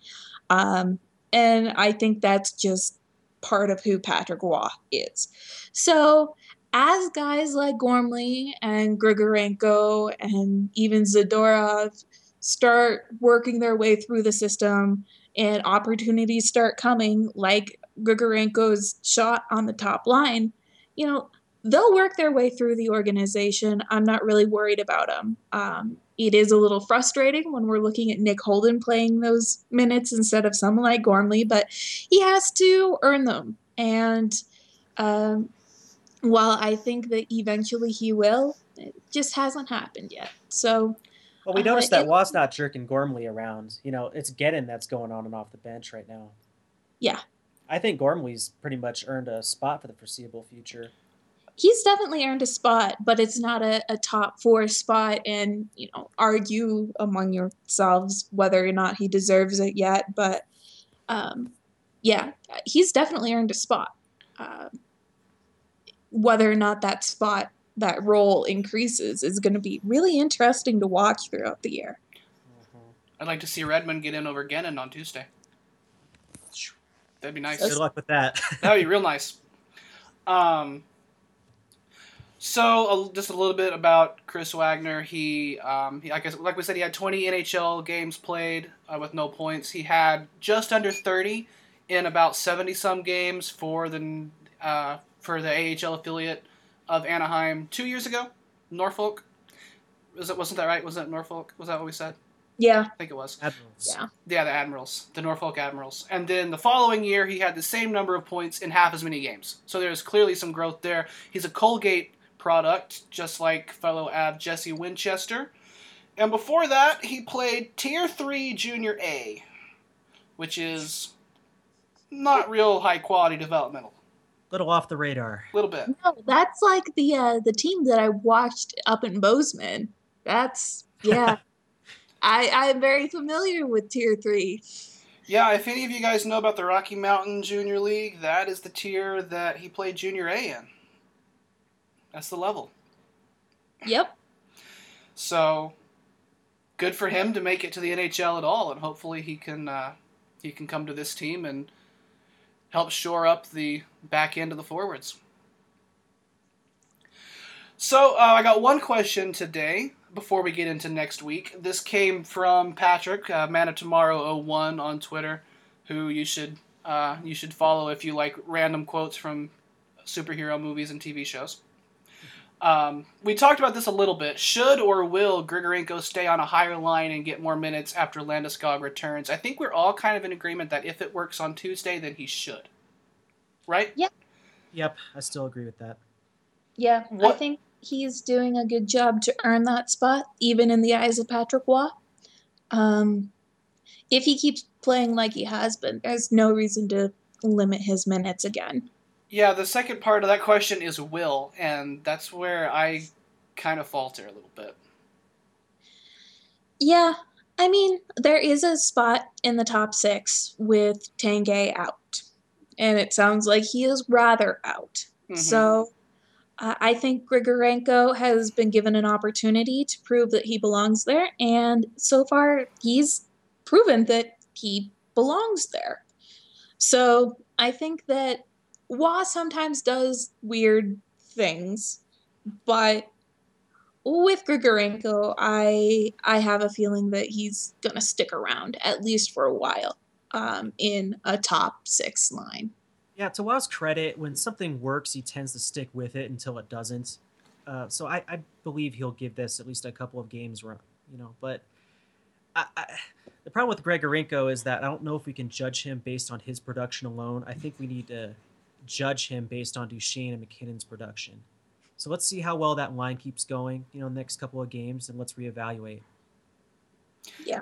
Um, and I think that's just part of who Patrick Roy is. So, as guys like Gormley and Grigorenko and even Zadorov start working their way through the system and opportunities start coming, like Grigorenko's shot on the top line, you know, they'll work their way through the organization. I'm not really worried about them. Um, it is a little frustrating when we're looking at Nick Holden playing those minutes instead of someone like Gormley, but he has to earn them. And um, while I think that eventually he will, it just hasn't happened yet. So. Well, we uh, noticed that it- Roy's not jerking Gormley around. You know, it's Guenin that's going on and off the bench right now. Yeah. I think Gormley's pretty much earned a spot for the foreseeable future. He's definitely earned a spot, but it's not a, a top four spot. And, you know, argue among yourselves whether or not he deserves it yet. But um, yeah, he's definitely earned a spot. Um whether or not that spot, that role increases is going to be really interesting to watch throughout the year. I'd like to see Redmond get in over Guenin on Tuesday. That'd be nice. Good luck with that. That'd be real nice. Um, so uh, just a little bit about Chris Wagner. He, um, he like, I, like we said, he had 20 NHL games played uh, with no points. He had just under 30 in about 70 some games for the uh, for the AHL affiliate of Anaheim two years ago, Norfolk. Was it wasn't that right? Was it Norfolk? Was that what we said? Yeah, I think it was. Admirals. yeah. Yeah, the Admirals, the Norfolk Admirals. And then the following year, he had the same number of points in half as many games. So there's clearly some growth there. He's a Colgate product, just like fellow Av Jesse Winchester. And before that, he played Tier 3 Junior A, which is not real high quality developmental. Little off the radar. A little bit. No, that's like the uh, the team that I watched up in Bozeman. That's yeah. I I'm very familiar with Tier Three. Yeah, if any of you guys know about the Rocky Mountain Junior League, that is the tier that he played Junior A in. That's the level. Yep. So good for him to make it to the NHL at all, and hopefully he can uh, he can come to this team and help shore up the back end of the forwards. So uh, I got one question today before we get into next week. This came from Patrick uh, Man of Tomorrow01 on Twitter, who you should uh, you should follow if you like random quotes from superhero movies and TV shows. Um, we talked about this a little bit. Should or will Grigorenko stay on a higher line and get more minutes after Landeskog returns? I think we're all kind of in agreement that if it works on Tuesday, then he should. Right? Yep, Yep, I still agree with that. Yeah, I think he's doing a good job to earn that spot, even in the eyes of Patrick Roy. Um, if he keeps playing like he has been, there's no reason to limit his minutes again. Yeah, the second part of that question is will, and that's where I kind of falter a little bit. Yeah, I mean, there is a spot in the top six with Tanguay out, and it sounds like he is rather out. Mhm. So uh, I think Grigorenko has been given an opportunity to prove that he belongs there, and so far he's proven that he belongs there. So I think that Roy sometimes does weird things, but with Grigorenko, I I have a feeling that he's gonna stick around at least for a while um, in a top six line. Yeah, to Roy's credit, when something works, he tends to stick with it until it doesn't. Uh, so I, I believe he'll give this at least a couple of games, run, you know. But I, I, the problem with Grigorenko is that I don't know if we can judge him based on his production alone. I think we need to judge him based on Duchene and MacKinnon's production. So let's see how well that line keeps going, you know, next couple of games, and let's reevaluate. Yeah.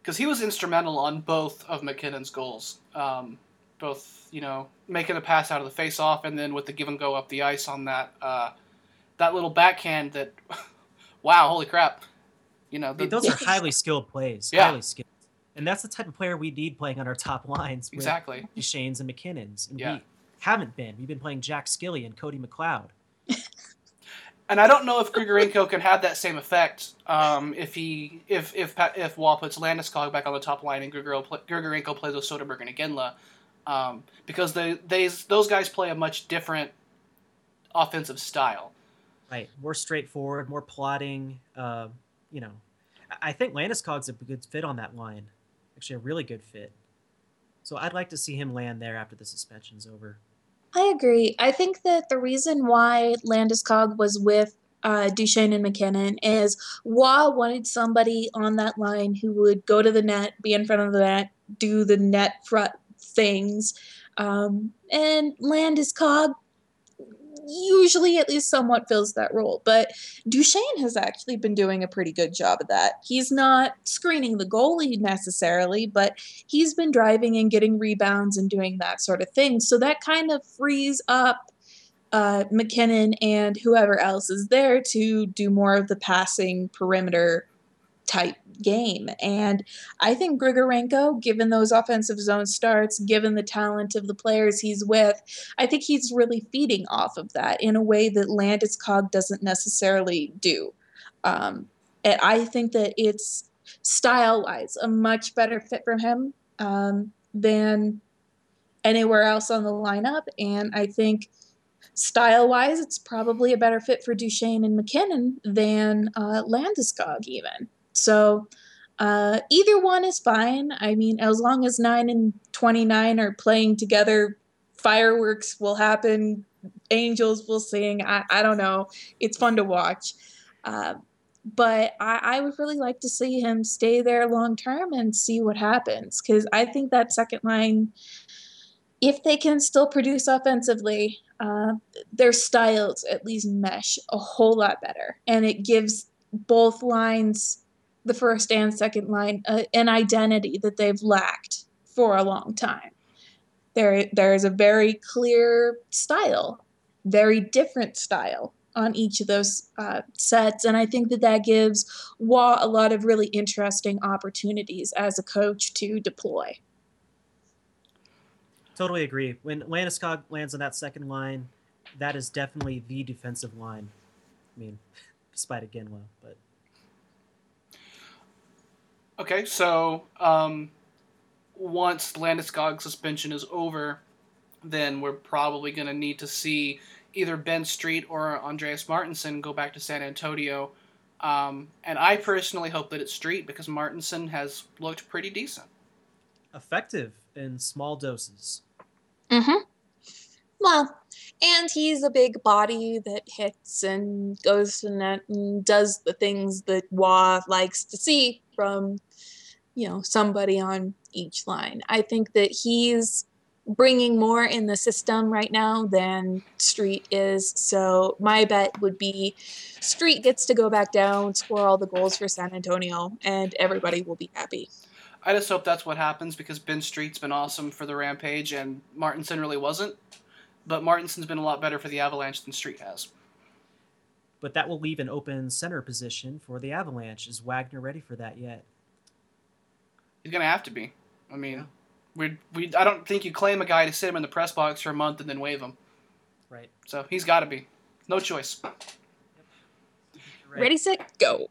Because he was instrumental on both of MacKinnon's goals. Um, both, you know, making the pass out of the face-off, and then with the give and go up the ice on that uh, that little backhand. That, wow, holy crap! You know, the, mean, those are highly skilled plays. Yeah. Highly skilled. And that's the type of player we need playing on our top lines. with Exactly. Shanes and MacKinnons. And Yeah. we haven't been. We've been playing Jack Skille and Cody McLeod. And I don't know if Grigorenko can have that same effect um, if he if if if Roy puts Landeskog back on the top line and Grigor- Grigorenko plays with Soderberg and Iginla, um, because they, they those guys play a much different offensive style. Right. More straightforward, more plotting. Uh, you know, I- I think Landeskog's a good fit on that line. Actually, a really good fit. So I'd like to see him land there after the suspension's over. I agree. I think that the reason why Landeskog was with uh, Duchene and MacKinnon is Roy wanted somebody on that line who would go to the net, be in front of the net, do the net front things. Um, and Landeskog usually at least somewhat fills that role. But Duchene has actually been doing a pretty good job of that. He's not screening the goalie necessarily, but he's been driving and getting rebounds and doing that sort of thing. So that kind of frees up uh, MacKinnon and whoever else is there to do more of the passing perimeter type game. And I think Grigorenko, given those offensive zone starts, given the talent of the players he's with, I think he's really feeding off of that in a way that Landeskog doesn't necessarily do. Um, and I think that it's style wise a much better fit for him um, than anywhere else on the lineup. And I think style wise, it's probably a better fit for Duchene and MacKinnon than uh, Landeskog, even. So uh, either one is fine. I mean, as long as 9 and 29 are playing together, fireworks will happen, angels will sing. I, I don't know. It's fun to watch. Uh, but I, I would really like to see him stay there long term and see what happens because I think that second line, if they can still produce offensively, uh, their styles at least mesh a whole lot better, and it gives both lines, the first and second line, uh, an identity that they've lacked for a long time. There, there is a very clear style, very different style on each of those uh, sets. And I think that that gives Roy a lot of really interesting opportunities as a coach to deploy. Totally agree. When Landeskog lands on that second line, that is definitely the defensive line. I mean, despite Iginla, but Okay, so um, once Landeskog's suspension is over, then we're probably going to need to see either Ben Street or Andreas Martinsen go back to San Antonio. Um, and I personally hope that it's Street because Martinson has looked pretty decent. effective in small doses. Mm-hmm. Well, and he's a big body that hits and goes to net and does the things that Roy likes to see from, you know, somebody on each line. I think that he's bringing more in the system right now than Street is. So my bet would be Street gets to go back down, score all the goals for San Antonio, and everybody will be happy. I just hope that's what happens because Ben Street's been awesome for the Rampage and Martinsen really wasn't. But Martinsen's been a lot better for the Avalanche than Street has. But that will leave an open center position for the Avalanche. Is Wagner ready for that yet? He's gonna have to be. I mean, Yeah. we we I don't think you claim a guy to sit him in the press box for a month and then waive him. Right. So he's got to be. No choice. Right. Ready, set, go.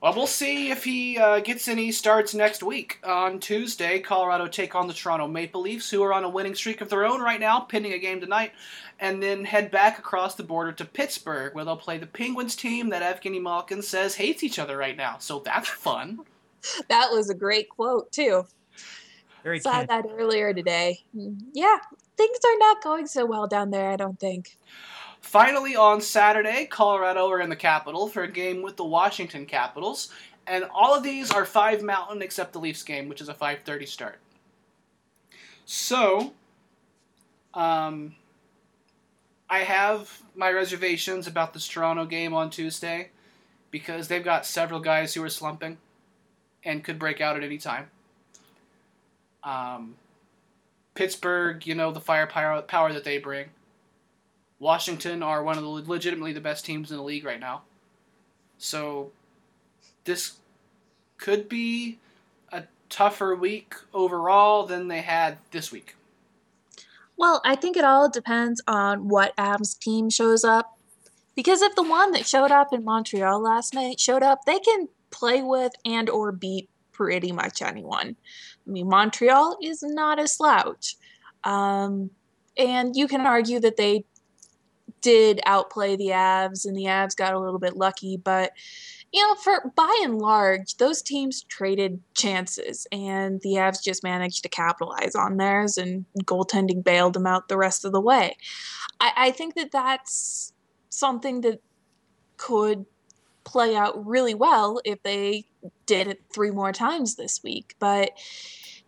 Well, we'll see if he uh, gets any starts next week. On Tuesday, Colorado take on the Toronto Maple Leafs, who are on a winning streak of their own right now, pending a game tonight, and then head back across the border to Pittsburgh, where they'll play the Penguins team that Evgeny Malkin says hates each other right now. So that's fun. That was a great quote, too. Very Saw that earlier today. Yeah, things are not going so well down there, I don't think. Finally, on Saturday, Colorado are in the capital for a game with the Washington Capitals, and all of these are five Mountain except the Leafs game, which is a 5:30 start. So, um, I have my reservations about this Toronto game on Tuesday because they've got several guys who are slumping and could break out at any time. Um, Pittsburgh, you know the firepower power that they bring. Washington are one of the legitimately the best teams in the league right now. So this could be a tougher week overall than they had this week? Well, I think it all depends on what Avs team shows up. Because if the one that showed up in Montreal last night showed up, they can play with and or beat pretty much anyone. I mean, Montreal is not a slouch. Um, and you can argue that they did outplay the Avs and the Avs got a little bit lucky, but you know, for by and large, those teams traded chances, and the Avs just managed to capitalize on theirs, and goaltending bailed them out the rest of the way. I, I think that that's something that could play out really well if they did it three more times this week. But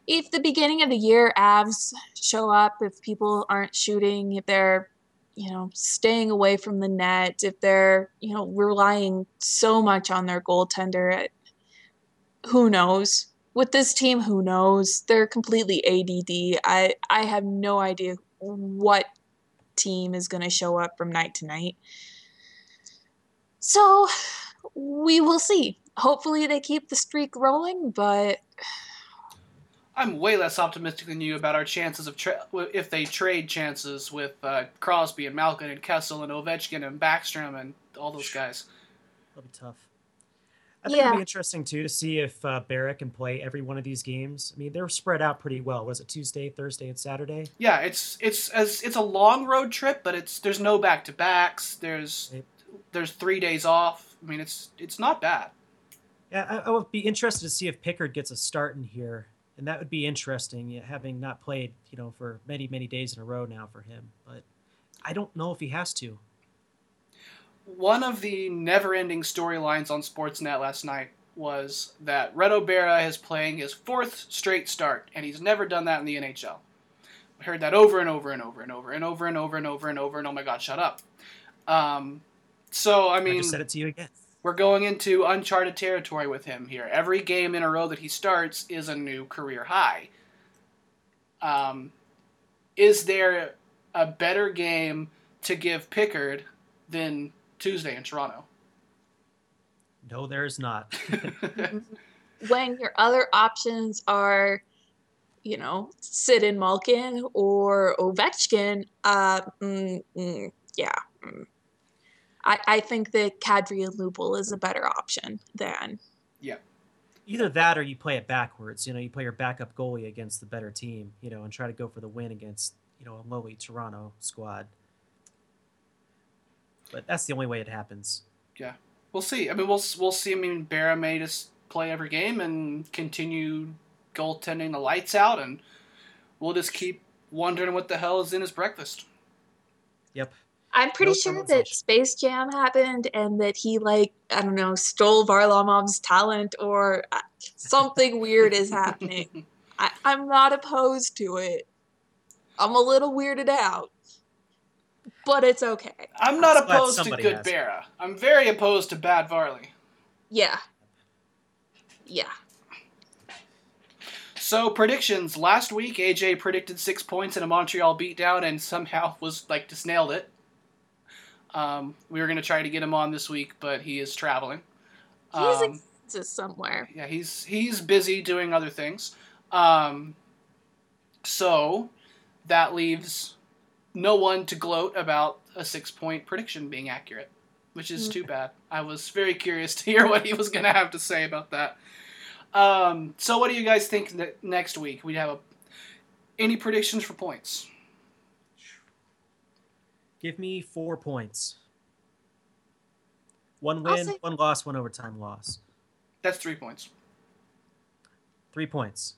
if the beginning of the year Avs show up, if people aren't shooting, if they're you know, staying away from the net, if they're, you know, relying so much on their goaltender, eh, who knows? With this team, who knows? They're completely ADD. I I have no idea what team is going to show up from night to night. So, we will see. Hopefully they keep the streak rolling, but I'm way less optimistic than you about our chances of tra- if they trade chances with uh, Crosby and Malkin and Kessel and Ovechkin and Backstrom and all those guys. It'll be tough. I think Yeah. it'll be interesting too to see if uh, Berra can play every one of these games. I mean, they're spread out pretty well. Was it Tuesday, Thursday, and Saturday? Yeah, it's it's as it's a long road trip, but it's there's no back to backs. There's Right. there's three days off. I mean, it's it's not bad. Yeah, I, I would be interested to see if Pickard gets a start in here, and that would be interesting, having not played, you know, for many many days in a row now for him. But I don't know if he has to. One of the never-ending storylines on Sportsnet last night was that Reto Berra is playing his fourth straight start, and he's never done that in the NHL. I heard that over and over and over and over and over and over and over and over and oh my god, shut up. Um, so I mean, I just said it to you again. We're going into uncharted territory with him here. Every game in a row that he starts is a new career high. Um, is there a better game to give Pickard than Tuesday in Toronto? No, there's not. when your other options are, you know, Sid and Malkin or Ovechkin, uh, mm, mm, yeah. mm. I, I think that Kadri and Lupul is a better option than Yeah. Either that or you play it backwards. You know, you play your backup goalie against the better team, you know, and try to go for the win against, you know, a lowly Toronto squad. But that's the only way it happens. Yeah. We'll see. I mean, we'll we'll see. I mean, Berra may just play every game and continue goaltending the lights out, and we'll just keep wondering what the hell is in his breakfast. Yep. I'm pretty No sure that. Space Jam happened and that he like I don't know stole Varlamov's talent or uh, something weird is happening. I, I'm not opposed to it. I'm a little weirded out, but it's okay. I'm not I'm opposed to good has. Berra. I'm very opposed to bad Varley. Yeah, yeah. So predictions. Last week, AJ predicted six points in a Montreal beatdown and somehow was like just nailed it. Um, we were gonna try to get him on this week, but he is traveling. He's Um, somewhere. yeah, he's he's busy doing other things. Um, so that leaves no one to gloat about a six point prediction being accurate, which is too bad. I was very curious to hear what he was going to have to say about that. Um, so, what do you guys think ne- next week? We have a, any predictions for points? Give me four points. One win, say- one loss, one overtime loss. That's three points. Three points.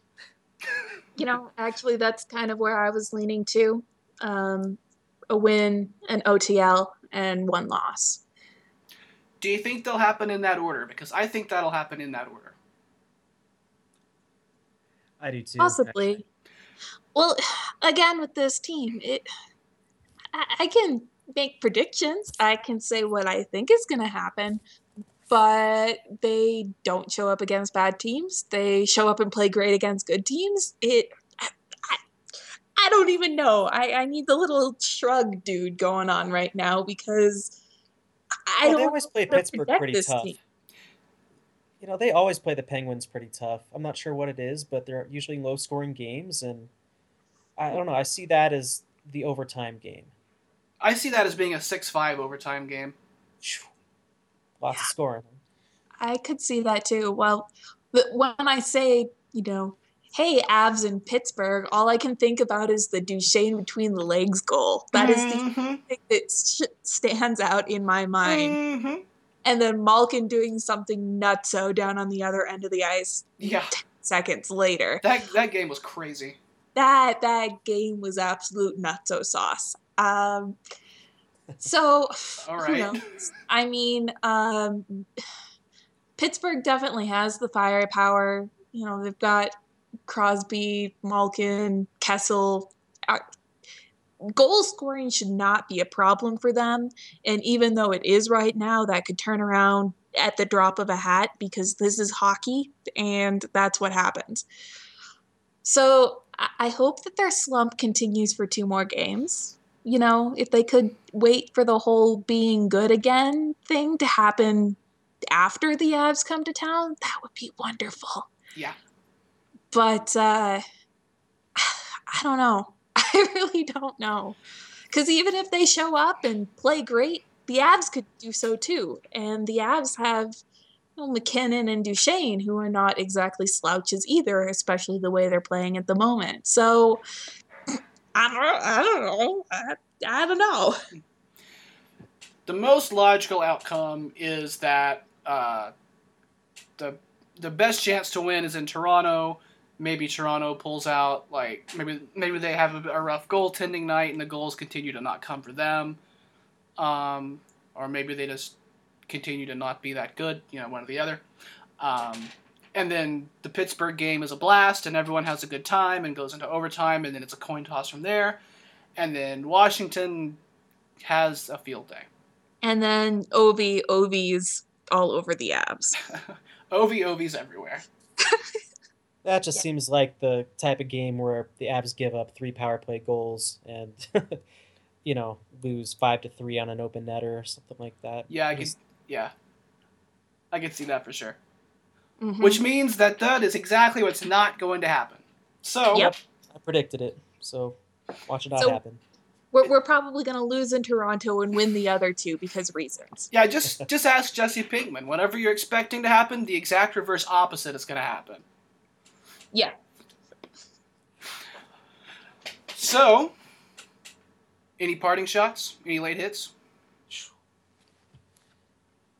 You know, actually, that's kind of where I was leaning to. Um, a win, an OTL, and one loss. Do you think they'll happen in that order? Because I think that'll happen in that order. I do too. Possibly. Well, again, with this team, it I, I can make predictions. I can say what I think is going to happen, but they don't show up against bad teams. They show up and play great against good teams. It. I, I, I don't even know. I, I need the little shrug dude going on right now because I Well, don't always play know how to Pittsburgh pretty tough. team. You know, they always play the Penguins pretty tough. I'm not sure what it is, but they're usually low scoring games, and I don't know. I see that as the overtime game. I see that as being a 6 5 overtime game. Phew. Lots of scoring. I could see that too. Well, when I say, you know, hey, Avs in Pittsburgh, all I can think about is the Duchene between the legs goal. That is the Mhm. thing that sh- stands out in my mind. Mhm. And then Malkin doing something nutso down on the other end of the ice Yeah, seconds later. that, that game was crazy. that that game was absolute nutso sauce. Um, so All right. I mean, um, Pittsburgh definitely has the firepower. You know, they've got Crosby, Malkin, Kessel. Uh, Goal scoring should not be a problem for them. And even though it is right now, that could turn around at the drop of a hat because this is hockey and that's what happens. So I hope that their slump continues for two more games. You know, if they could wait for the whole being good again thing to happen after the Avs come to town, that would be wonderful. Yeah. But uh, I don't know. I really don't know. Because even if they show up and play great, the Avs could do so too. And the Avs have you know, MacKinnon and Duchene, who are not exactly slouches either, especially the way they're playing at the moment. So I don't, I don't know. I, I don't know. the most logical outcome is that uh, the the best chance to win is in Toronto. Maybe Toronto pulls out like maybe maybe they have a, a rough goaltending night and the goals continue to not come for them, um, or maybe they just continue to not be that good. You know, one or the other. Um, and then the Pittsburgh game is a blast and everyone has a good time and goes into overtime and then it's a coin toss from there. And then Washington has a field day. And then Ovi, Ovi's all over the Avs. Ovi Ovi's everywhere. That just Yeah. seems like the type of game where the Avs give up three power play goals and, you know, lose five to three on an open netter or something like that. Yeah, I It could. Yeah, I could see that for sure. Mhm. Which means that that is exactly what's not going to happen. So Yep. I predicted it, so watch it not So- happen. we're, we're probably going to lose in Toronto and win the other two because reasons. yeah, just just ask Jesse Pinkman. Whatever you're expecting to happen, the exact reverse opposite is going to happen. Yeah. So, any parting shots? Any late hits?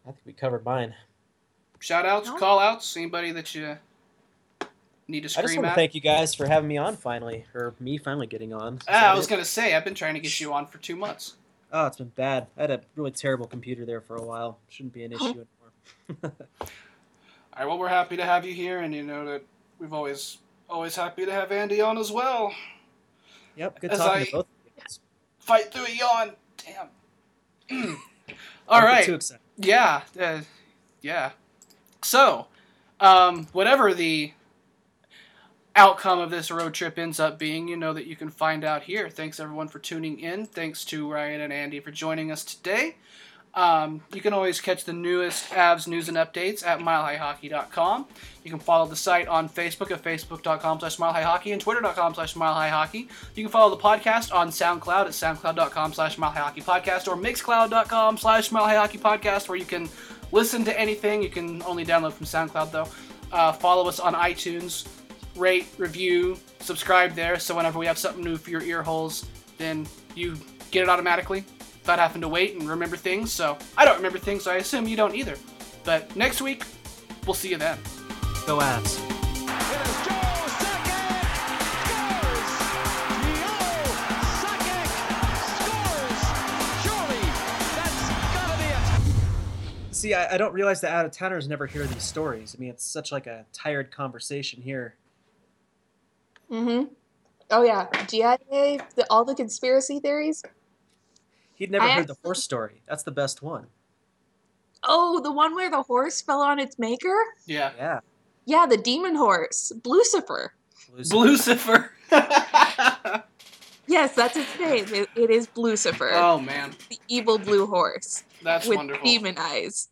I think we covered mine. Shout outs, No. call outs, anybody that you need to I just scream want to at? thank you guys for having me on finally, or me finally getting on. Is Ah, I was going to say, I've been trying to get you on for two months. Oh, it's been bad. I had a really terrible computer there for a while. Shouldn't be an issue anymore. All right, well, we're happy to have you here, and you know that we've always always happy to have Andy on as well. Yep, good As talking I- to both of you. Fight through a yawn. Damn. All Don't right. Too excited. Yeah. Uh, yeah. So, um, whatever the outcome of this road trip ends up being, you know that you can find out here. Thanks everyone for tuning in. Thanks to Ryan and Andy for joining us today. Um, you can always catch the newest Avs news and updates at milehighhockey.com. You can follow the site on Facebook at facebook.com slash milehighhockey and twitter.com slash milehighhockey. You can follow the podcast on SoundCloud at soundcloud.com slash milehighhockeypodcast or mixcloud.com slash milehighhockeypodcast where you can listen to anything. You can only download from SoundCloud though. Uh, follow us on iTunes. Rate, review, subscribe there so whenever we have something new for your ear holes, then you get it automatically without having to wait and remember things. So I don't remember things, so I assume you don't either. But next week, we'll see you then. Go Avs. See, I, I don't realize that out of towners never hear these stories. I mean, it's such like a tired conversation here. Mm-hmm. Oh yeah, DIA, the, all the conspiracy theories. He'd never I heard the horse story. That's the best one. Oh, the one where the horse fell on its maker. Yeah. Yeah. Yeah, the demon horse, Lucifer. Lucifer. Yes, that's its name. It, it is Lucifer. oh man, the evil blue horse that's with wonderful. demon eyes.